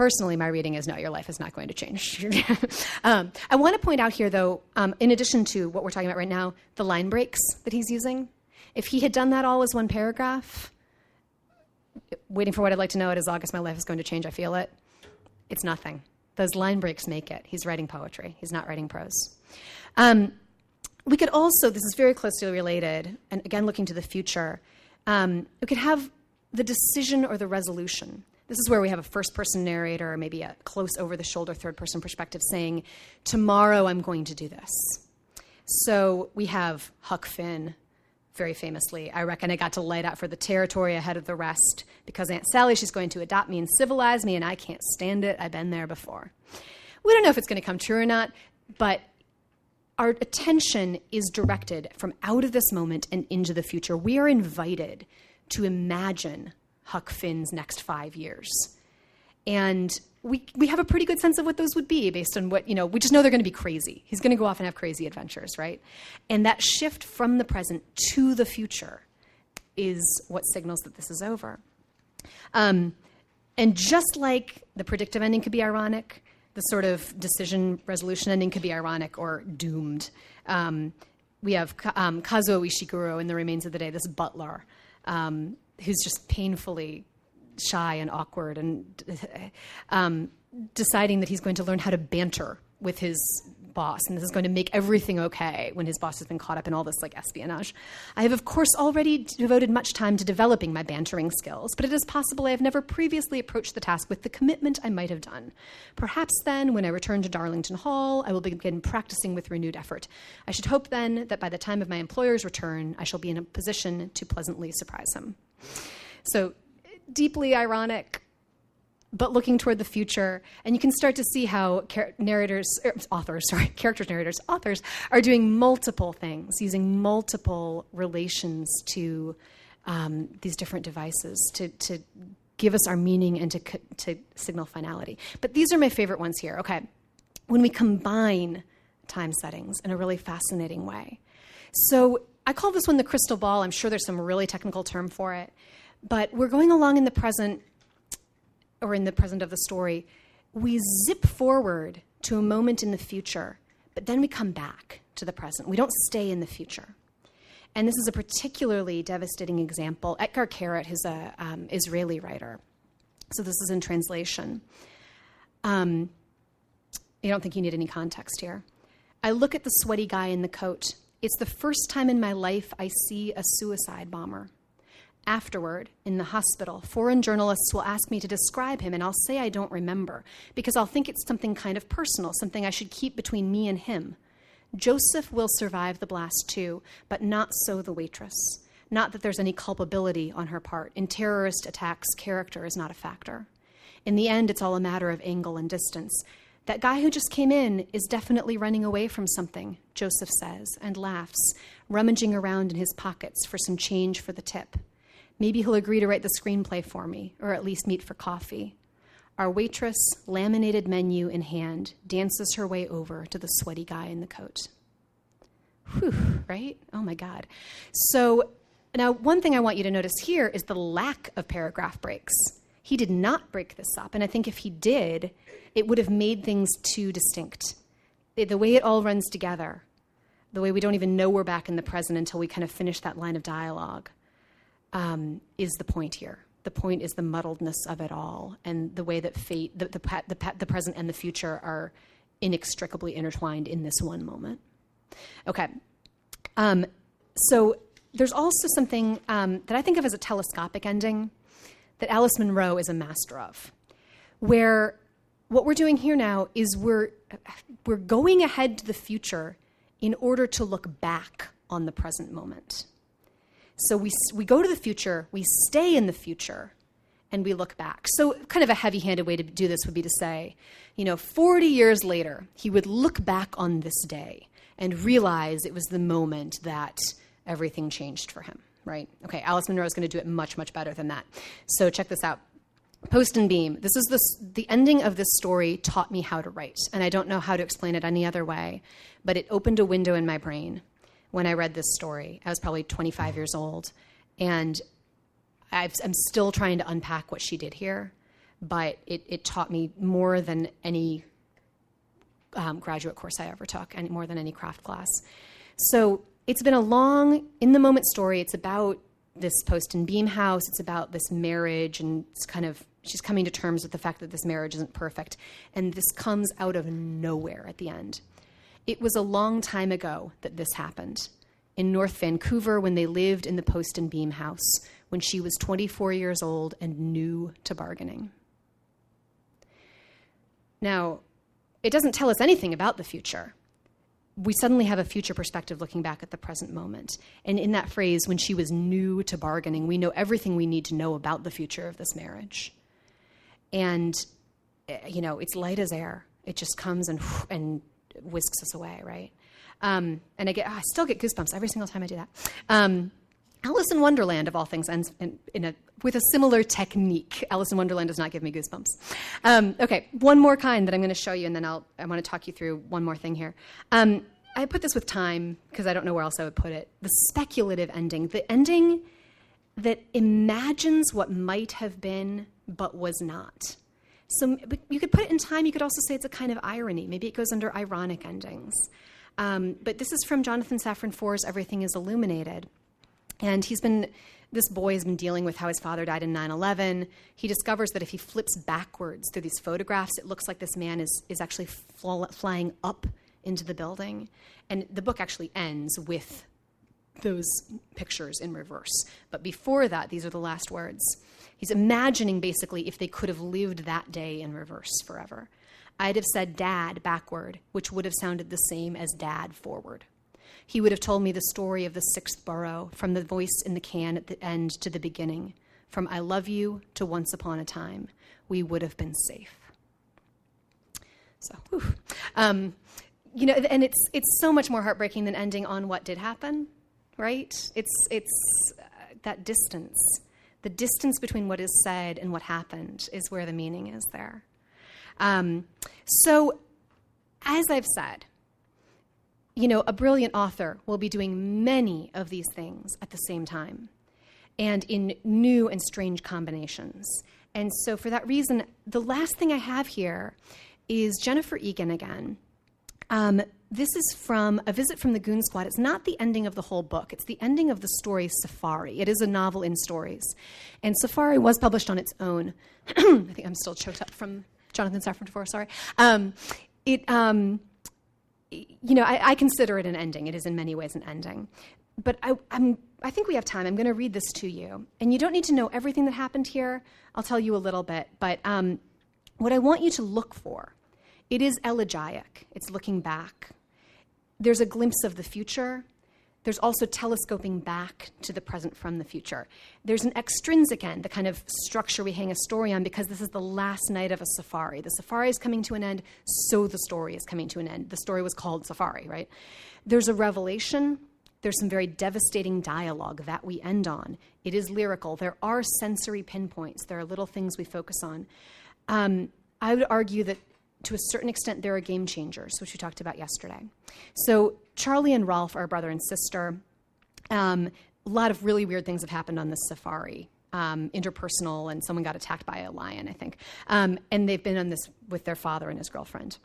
personally, my reading is no, your life is not going to change. um, I want to point out here, though, um, in addition to what we're talking about right now, the line breaks that he's using. If he had done that all as one paragraph, waiting for what I'd like to know, it is August, my life is going to change, I feel it, it's nothing. Those line breaks make it. He's writing poetry, he's not writing prose. Um, we could also, this is very closely related, and again, looking to the future, um, we could have the decision or the resolution. This is where we have a first person narrator or maybe a close over the shoulder third person perspective saying, Tomorrow I'm going to do this. So we have Huck Finn, very famously. I reckon I got to light out for the territory ahead of the rest because Aunt Sally, she's going to adopt me and civilize me, and I can't stand it. I've been there before. We don't know if it's going to come true or not, but our attention is directed from out of this moment and into the future. We are invited to imagine Huck Finn's next five years. And we, we have a pretty good sense of what those would be based on what, you know, we just know they're going to be crazy. He's going to go off and have crazy adventures, right? And that shift from the present to the future is what signals that this is over. Um, and just like the predictive ending could be ironic, the sort of decision resolution ending could be ironic or doomed. Um, we have um, Kazuo Ishiguro in The Remains of the Day, this butler um, who's just painfully shy and awkward and um, deciding that he's going to learn how to banter with his boss, and this is going to make everything okay when his boss has been caught up in all this like espionage. I have, of course, already devoted much time to developing my bantering skills, but it is possible I have never previously approached the task with the commitment I might have done. Perhaps then, when I return to Darlington Hall, I will begin practicing with renewed effort. I should hope then that by the time of my employer's return, I shall be in a position to pleasantly surprise him. So, deeply ironic, but looking toward the future. And you can start to see how char- narrators, er, authors, sorry, characters, narrators, authors are doing multiple things, using multiple relations to um, these different devices to, to give us our meaning and to, to signal finality. But these are my favorite ones here. Okay. When we combine time settings in a really fascinating way. So I call this one the crystal ball. I'm sure there's some really technical term for it. But we're going along in the present or in the present of the story, we zip forward to a moment in the future, but then we come back to the present. We don't stay in the future. And this is a particularly devastating example. Etgar Keret is an um, Israeli writer. So this is in translation. Um, I don't think you need any context here. I look at the sweaty guy in the coat. It's the first time in my life I see a suicide bomber. Afterward, in the hospital, foreign journalists will ask me to describe him, and I'll say I don't remember because I'll think it's something kind of personal, something I should keep between me and him. Joseph will survive the blast too, but not so the waitress. Not that there's any culpability on her part. In terrorist attacks, character is not a factor. In the end, it's all a matter of angle and distance. That guy who just came in is definitely running away from something, Joseph says, and laughs, rummaging around in his pockets for some change for the tip. Maybe he'll agree to write the screenplay for me, or at least meet for coffee. Our waitress, laminated menu in hand, dances her way over to the sweaty guy in the coat. Whew, right? Oh my God. So, now one thing I want you to notice here is the lack of paragraph breaks. He did not break this up, and I think if he did, it would have made things too distinct. The way it all runs together, the way we don't even know we're back in the present until we kind of finish that line of dialogue um, is the point here. The point is the muddledness of it all and the way that fate, the, the, the, the present and the future are inextricably intertwined in this one moment. Okay. Um, so there's also something um, that I think of as a telescopic ending that Alice Munro is a master of, where what we're doing here now is we're, we're going ahead to the future in order to look back on the present moment. So we, we go to the future, we stay in the future, and we look back. So, kind of a heavy handed way to do this would be to say, you know, 40 years later, he would look back on this day and realize it was the moment that everything changed for him, right? Okay, Alice Munro is going to do it much, much better than that. So, check this out. Post and Beam. This is the, the ending of this story taught me how to write, and I don't know how to explain it any other way, but it opened a window in my brain when I read this story. I was probably 25 years old, and i am still trying to unpack what she did here, but it, it taught me more than any um, graduate course I ever took, and more than any craft class. So it's been a long, in the moment story. It's about this post and beam house. It's about this marriage, and it's kind of she's coming to terms with the fact that this marriage isn't perfect, and this comes out of nowhere at the end. It was a long time ago that this happened. In North Vancouver, when they lived in the post and beam house, when she was 24 years old and new to bargaining. Now, it doesn't tell us anything about the future. We suddenly have a future perspective looking back at the present moment. And in that phrase, when she was new to bargaining, we know everything we need to know about the future of this marriage. And, eh, you know, it's light as air. It just comes and, and whisks us away, right? Um, and I get, oh, I still get goosebumps every single time I do that. Um, Alice in Wonderland, of all things, ends in, in a, with a similar technique. Alice in Wonderland does not give me goosebumps. Um, okay, one more kind that I'm going to show you, and then I'll, I want to talk you through one more thing here. Um, I put this with time because I don't know where else I would put it. The speculative ending, the ending that imagines what might have been but was not. So you could put it in time. You could also say it's a kind of irony. Maybe it goes under ironic endings. Um, but this is from Jonathan Safran Foer's Everything is Illuminated. And he's been, this boy has been dealing with how his father died in 9 11. He discovers that if he flips backwards through these photographs, it looks like this man is, is actually fl- flying up into the building. And the book actually ends with those pictures in reverse. But before that, these are the last words. He's imagining basically if they could have lived that day in reverse forever. I'd have said dad backward, which would have sounded the same as dad forward. He would have told me the story of the sixth borough, from the voice in the can at the end to the beginning, from I love you to once upon a time. We would have been safe. So, um, you know, and it's it's so much more heartbreaking than ending on what did happen, right? It's it's uh, that distance, the distance between what is said and what happened is where the meaning is there. Um, so, as I've said, you know, a brilliant author will be doing many of these things at the same time and in new and strange combinations. And so, for that reason, the last thing I have here is Jennifer Egan again. Um, this is from a visit from the Goon Squad. It's not the ending of the whole book, it's the ending of the story Safari. It is a novel in stories. And Safari was published on its own. I think I'm still choked up from Jonathan Safran Foer, sorry. Um, it, um, you know, I, I, consider it an ending. It is in many ways an ending. But I, I'm, I think we have time. I'm going to read this to you. And you don't need to know everything that happened here. I'll tell you a little bit. But um, what I want you to look for, it is elegiac. It's looking back. There's a glimpse of the future. There's also telescoping back to the present from the future. There's an extrinsic end, the kind of structure we hang a story on, because this is the last night of a safari. The safari is coming to an end, so the story is coming to an end. The story was called Safari, right? There's a revelation. There's some very devastating dialogue that we end on. It is lyrical. There are sensory pinpoints. There are little things we focus on. Um, I would argue that to a certain extent, there are game changers, which we talked about yesterday. So, Charlie and Rolf are brother and sister. Um, a lot of really weird things have happened on this safari. Um, interpersonal, and someone got attacked by a lion, I think. Um, and they've been on this with their father and his girlfriend.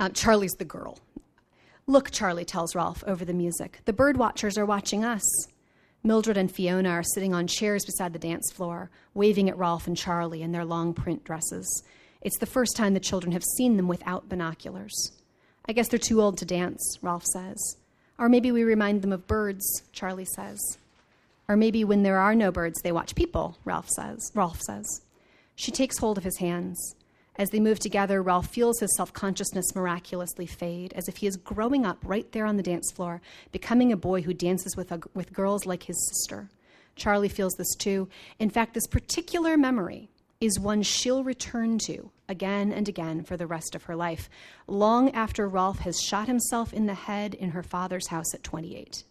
Uh, Charlie's the girl. Look, Charlie tells Rolf over the music. The bird watchers are watching us. Mildred and Fiona are sitting on chairs beside the dance floor, waving at Rolf and Charlie in their long print dresses. It's the first time the children have seen them without binoculars. I guess they're too old to dance, Rolf says. Or maybe we remind them of birds, Charlie says. Or maybe when there are no birds, they watch people, Ralph says. Rolf says. She takes hold of his hands. As they move together, Rolf feels his self consciousness miraculously fade, as if he is growing up right there on the dance floor, becoming a boy who dances with, a, with girls like his sister. Charlie feels this too. In fact, this particular memory, is one she'll return to again and again for the rest of her life, long after Rolf has shot himself in the head in her father's house at 28.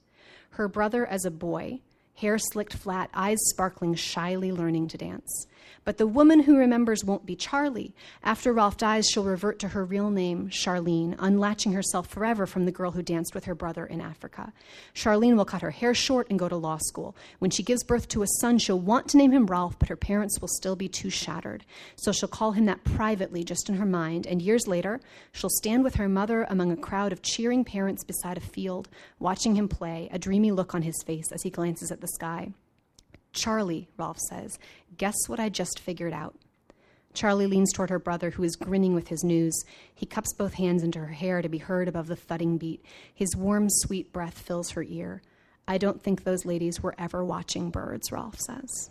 Her brother, as a boy, hair slicked flat, eyes sparkling, shyly learning to dance. But the woman who remembers won't be Charlie. After Rolf dies, she'll revert to her real name, Charlene, unlatching herself forever from the girl who danced with her brother in Africa. Charlene will cut her hair short and go to law school. When she gives birth to a son, she'll want to name him Ralph, but her parents will still be too shattered. So she'll call him that privately, just in her mind, and years later, she'll stand with her mother among a crowd of cheering parents beside a field, watching him play, a dreamy look on his face as he glances at the sky. Charlie, Rolf says, guess what I just figured out? Charlie leans toward her brother, who is grinning with his news. He cups both hands into her hair to be heard above the thudding beat. His warm, sweet breath fills her ear. I don't think those ladies were ever watching birds, Rolf says.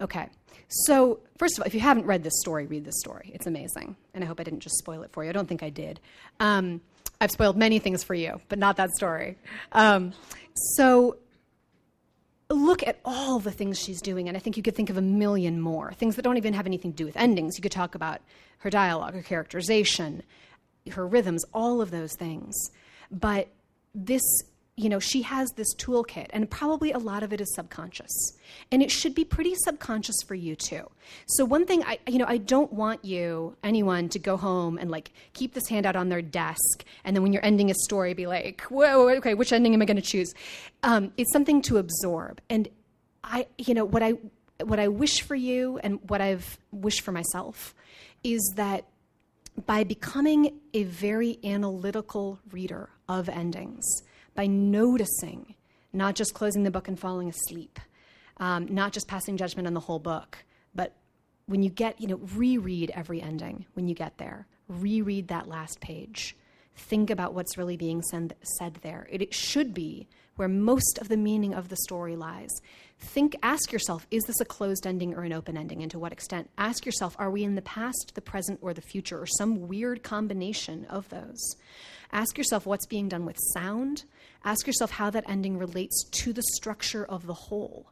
Okay, so first of all, if you haven't read this story, read this story. It's amazing. And I hope I didn't just spoil it for you. I don't think I did. Um, I've spoiled many things for you, but not that story. Um, so look at all the things she's doing, and I think you could think of a million more things that don't even have anything to do with endings. You could talk about her dialogue, her characterization, her rhythms, all of those things. But this you know, she has this toolkit, and probably a lot of it is subconscious. And it should be pretty subconscious for you too. So, one thing I, you know, I don't want you, anyone, to go home and like keep this handout on their desk, and then when you're ending a story, be like, whoa, okay, which ending am I going to choose? Um, it's something to absorb. And I, you know, what I, what I wish for you and what I've wished for myself is that by becoming a very analytical reader of endings, by noticing, not just closing the book and falling asleep, um, not just passing judgment on the whole book, but when you get, you know, reread every ending when you get there. reread that last page. Think about what's really being send, said there. It, it should be where most of the meaning of the story lies. Think, ask yourself, is this a closed ending or an open ending, and to what extent? Ask yourself, are we in the past, the present, or the future, or some weird combination of those? Ask yourself what's being done with sound. Ask yourself how that ending relates to the structure of the whole.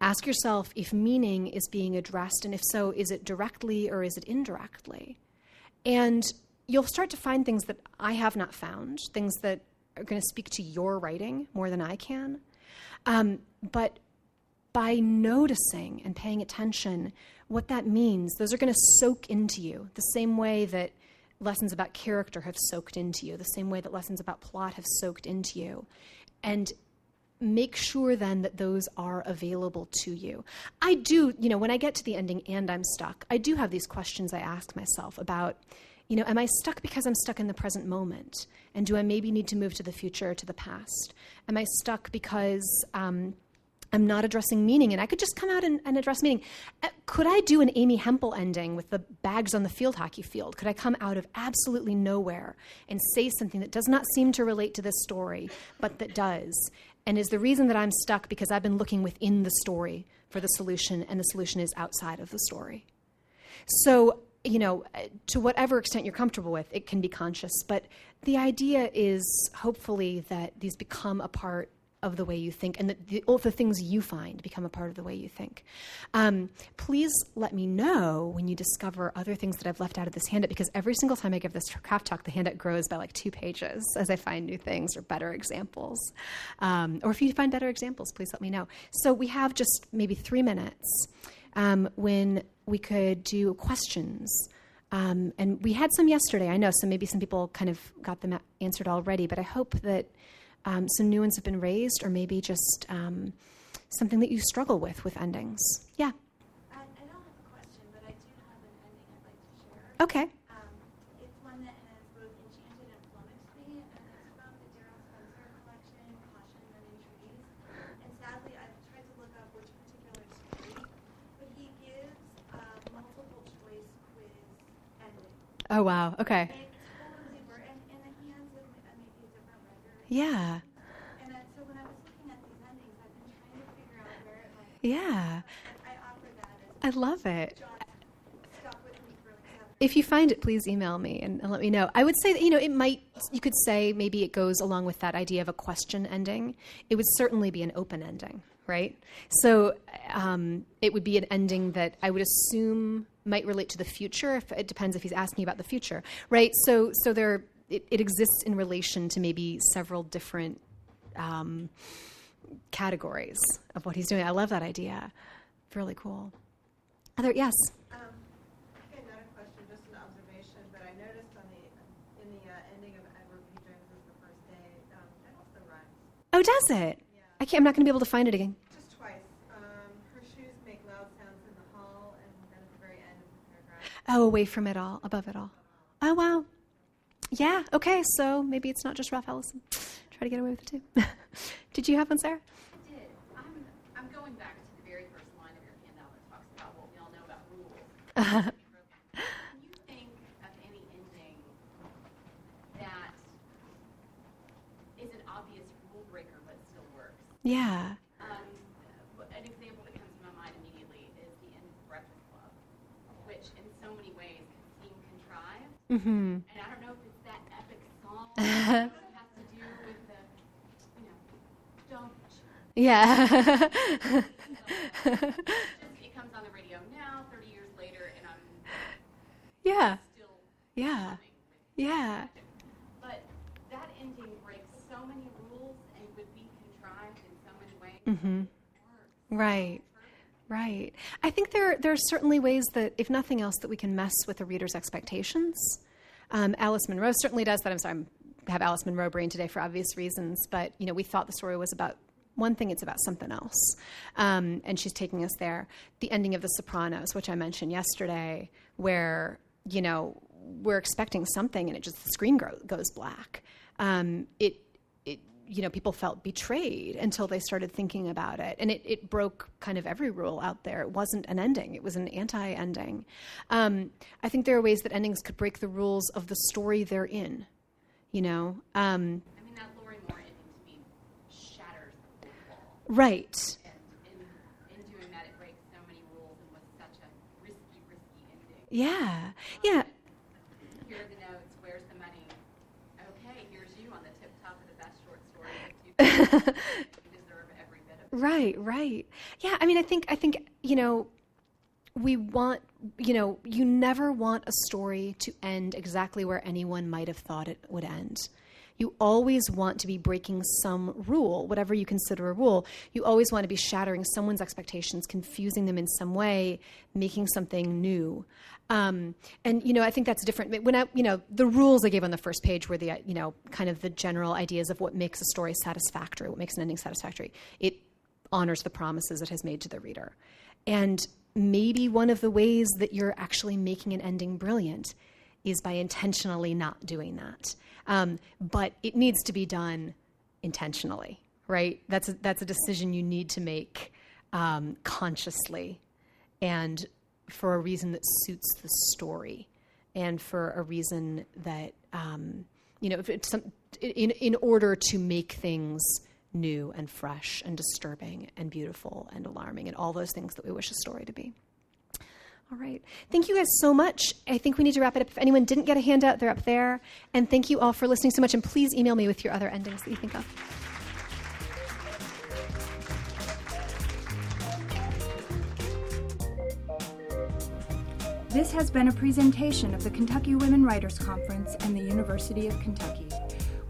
Ask yourself if meaning is being addressed, and if so, is it directly or is it indirectly? And you'll start to find things that I have not found, things that are going to speak to your writing more than I can. Um, but by noticing and paying attention, what that means, those are going to soak into you the same way that lessons about character have soaked into you, the same way that lessons about plot have soaked into you. And make sure then that those are available to you. I do, you know, when I get to the ending and I'm stuck, I do have these questions I ask myself about, you know, am I stuck because I'm stuck in the present moment? And do I maybe need to move to the future or to the past? Am I stuck because um, I'm not addressing meaning and I could just come out and, and address meaning? Uh, could I do an Amy Hempel ending with the bags on the field hockey field? Could I come out of absolutely nowhere and say something that does not seem to relate to this story, but that does? and is the reason that I'm stuck because I've been looking within the story for the solution, and the solution is outside of the story. So, you know, to whatever extent you're comfortable with, it can be conscious, but the idea is hopefully that these become a part of the way you think, and that the, all the things you find become a part of the way you think. Um, please let me know when you discover other things that I've left out of this handout, because every single time I give this craft talk, the handout grows by like two pages as I find new things or better examples. Um, or if you find better examples, please let me know. So we have just maybe three minutes um, when we could do questions. Um, and we had some yesterday, I know, so maybe some people kind of got them answered already, but I hope that um, some new ones have been raised, or maybe just um, something that you struggle with with endings. Yeah. I, I don't have a question, but I do have an ending I'd like to share. Okay. Um, it's one that has both enchanted and flummoxed me, and it's from the Darrell Spencer collection, Caution Men in Trees. And sadly, I've tried to look up which particular story, but he gives a multiple choice quiz ending. Oh, wow. Okay. It's totally wor- and in the hands of uh, maybe a different writer. Yeah. And uh, so when I was looking at these endings, I've been trying to figure out wow. Okay. Yeah. I that as I love it. John stuck with me for like seven. If you find it, please email me and, and let me know. I would say that, you know, it might, you could say maybe it goes along with that idea of a question ending. It would certainly be an open ending, right? So um, it would be an ending that I would assume might relate to the future. If, it depends if he's asking about the future, right? So, so there, it, it exists in relation to maybe several different um, categories of what he's doing. I love that idea. Really cool. Other, yes. Um, okay, not a question, just an observation, but I noticed on the, in the uh, ending of Edward P. Jones's The First Day, um, it also rhymes, Oh, does it? I can't, I'm not going to be able to find it again. just twice. Um, her shoes make loud sounds in the hall, and then at the very end of the paragraph. Oh, away from it all, above it all. Oh, wow. Yeah, okay, so maybe it's not just Ralph Ellison. Try to get away with it too. Did you have one, Sarah? I did. I'm, I'm going back to the very first line of your handout that talks about what we all know about rules. Can you think of any ending that is an obvious rule breaker but still works? Yeah. Um, an example that comes to my mind immediately is the end of the Breakfast Club, which in so many ways can seem contrived. Mm-hmm. And I don't know if it's that epic song that has to do with the, you know, don't Yeah. just, it comes on the radio now, 30 years later, and I'm yeah. still Yeah. Yeah. But that ending breaks so many rules and would be contrived in so many ways. Mm-hmm. Right. Right. I think there there are certainly ways that, if nothing else, that we can mess with the reader's expectations. Um, Alice Munro certainly does that. I'm sorry, I have Alice Munro brain today for obvious reasons, but you know, we thought the story was about one thing; it's about something else, um, and she's taking us there. The ending of The Sopranos, which I mentioned yesterday, where you know we're expecting something and it just the screen goes black. Um, it you know, people felt betrayed until they started thinking about it. And it, it broke kind of every rule out there. It wasn't an ending, it was an anti ending. Um, I think there are ways that endings could break the rules of the story they're in, you know? Um, I mean, that Lorrie Moore ending to me shatters the wall. right. And in, in doing that, it breaks so many rules and was such a risky, risky ending. Yeah. Yeah. Here are the notes. Where's the money? Okay, here's you on the tip top of the best short story that you you deserve every bit of it. Right, right. Yeah, I mean I think I think, you know, we want you know, you never want a story to end exactly where anyone might have thought it would end. You always want to be breaking some rule, whatever you consider a rule. You always want to be shattering someone's expectations, confusing them in some way, making something new. Um, and you know, I think that's different. When I, you know, the rules I gave on the first page were the, you know, kind of the general ideas of what makes a story satisfactory, what makes an ending satisfactory. It honors the promises it has made to the reader. And maybe one of the ways that you're actually making an ending brilliant is by intentionally not doing that. Um, but it needs to be done intentionally, right? That's a, that's a decision you need to make um, consciously and for a reason that suits the story and for a reason that, um, you know, some, in, in order to make things new and fresh and disturbing and beautiful and alarming and all those things that we wish a story to be. All right. Thank you guys so much. I think we need to wrap it up. If anyone didn't get a handout, they're up there. And thank you all for listening so much. And please email me with your other endings that you think of. This has been a presentation of the Kentucky Women Writers Conference and the University of Kentucky.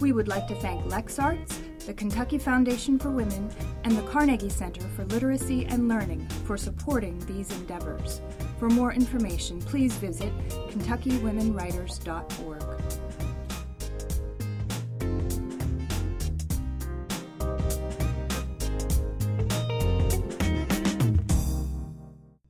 We would like to thank LexArts, the Kentucky Foundation for Women, and the Carnegie Center for Literacy and Learning for supporting these endeavors. For more information, please visit KentuckyWomenWriters.org.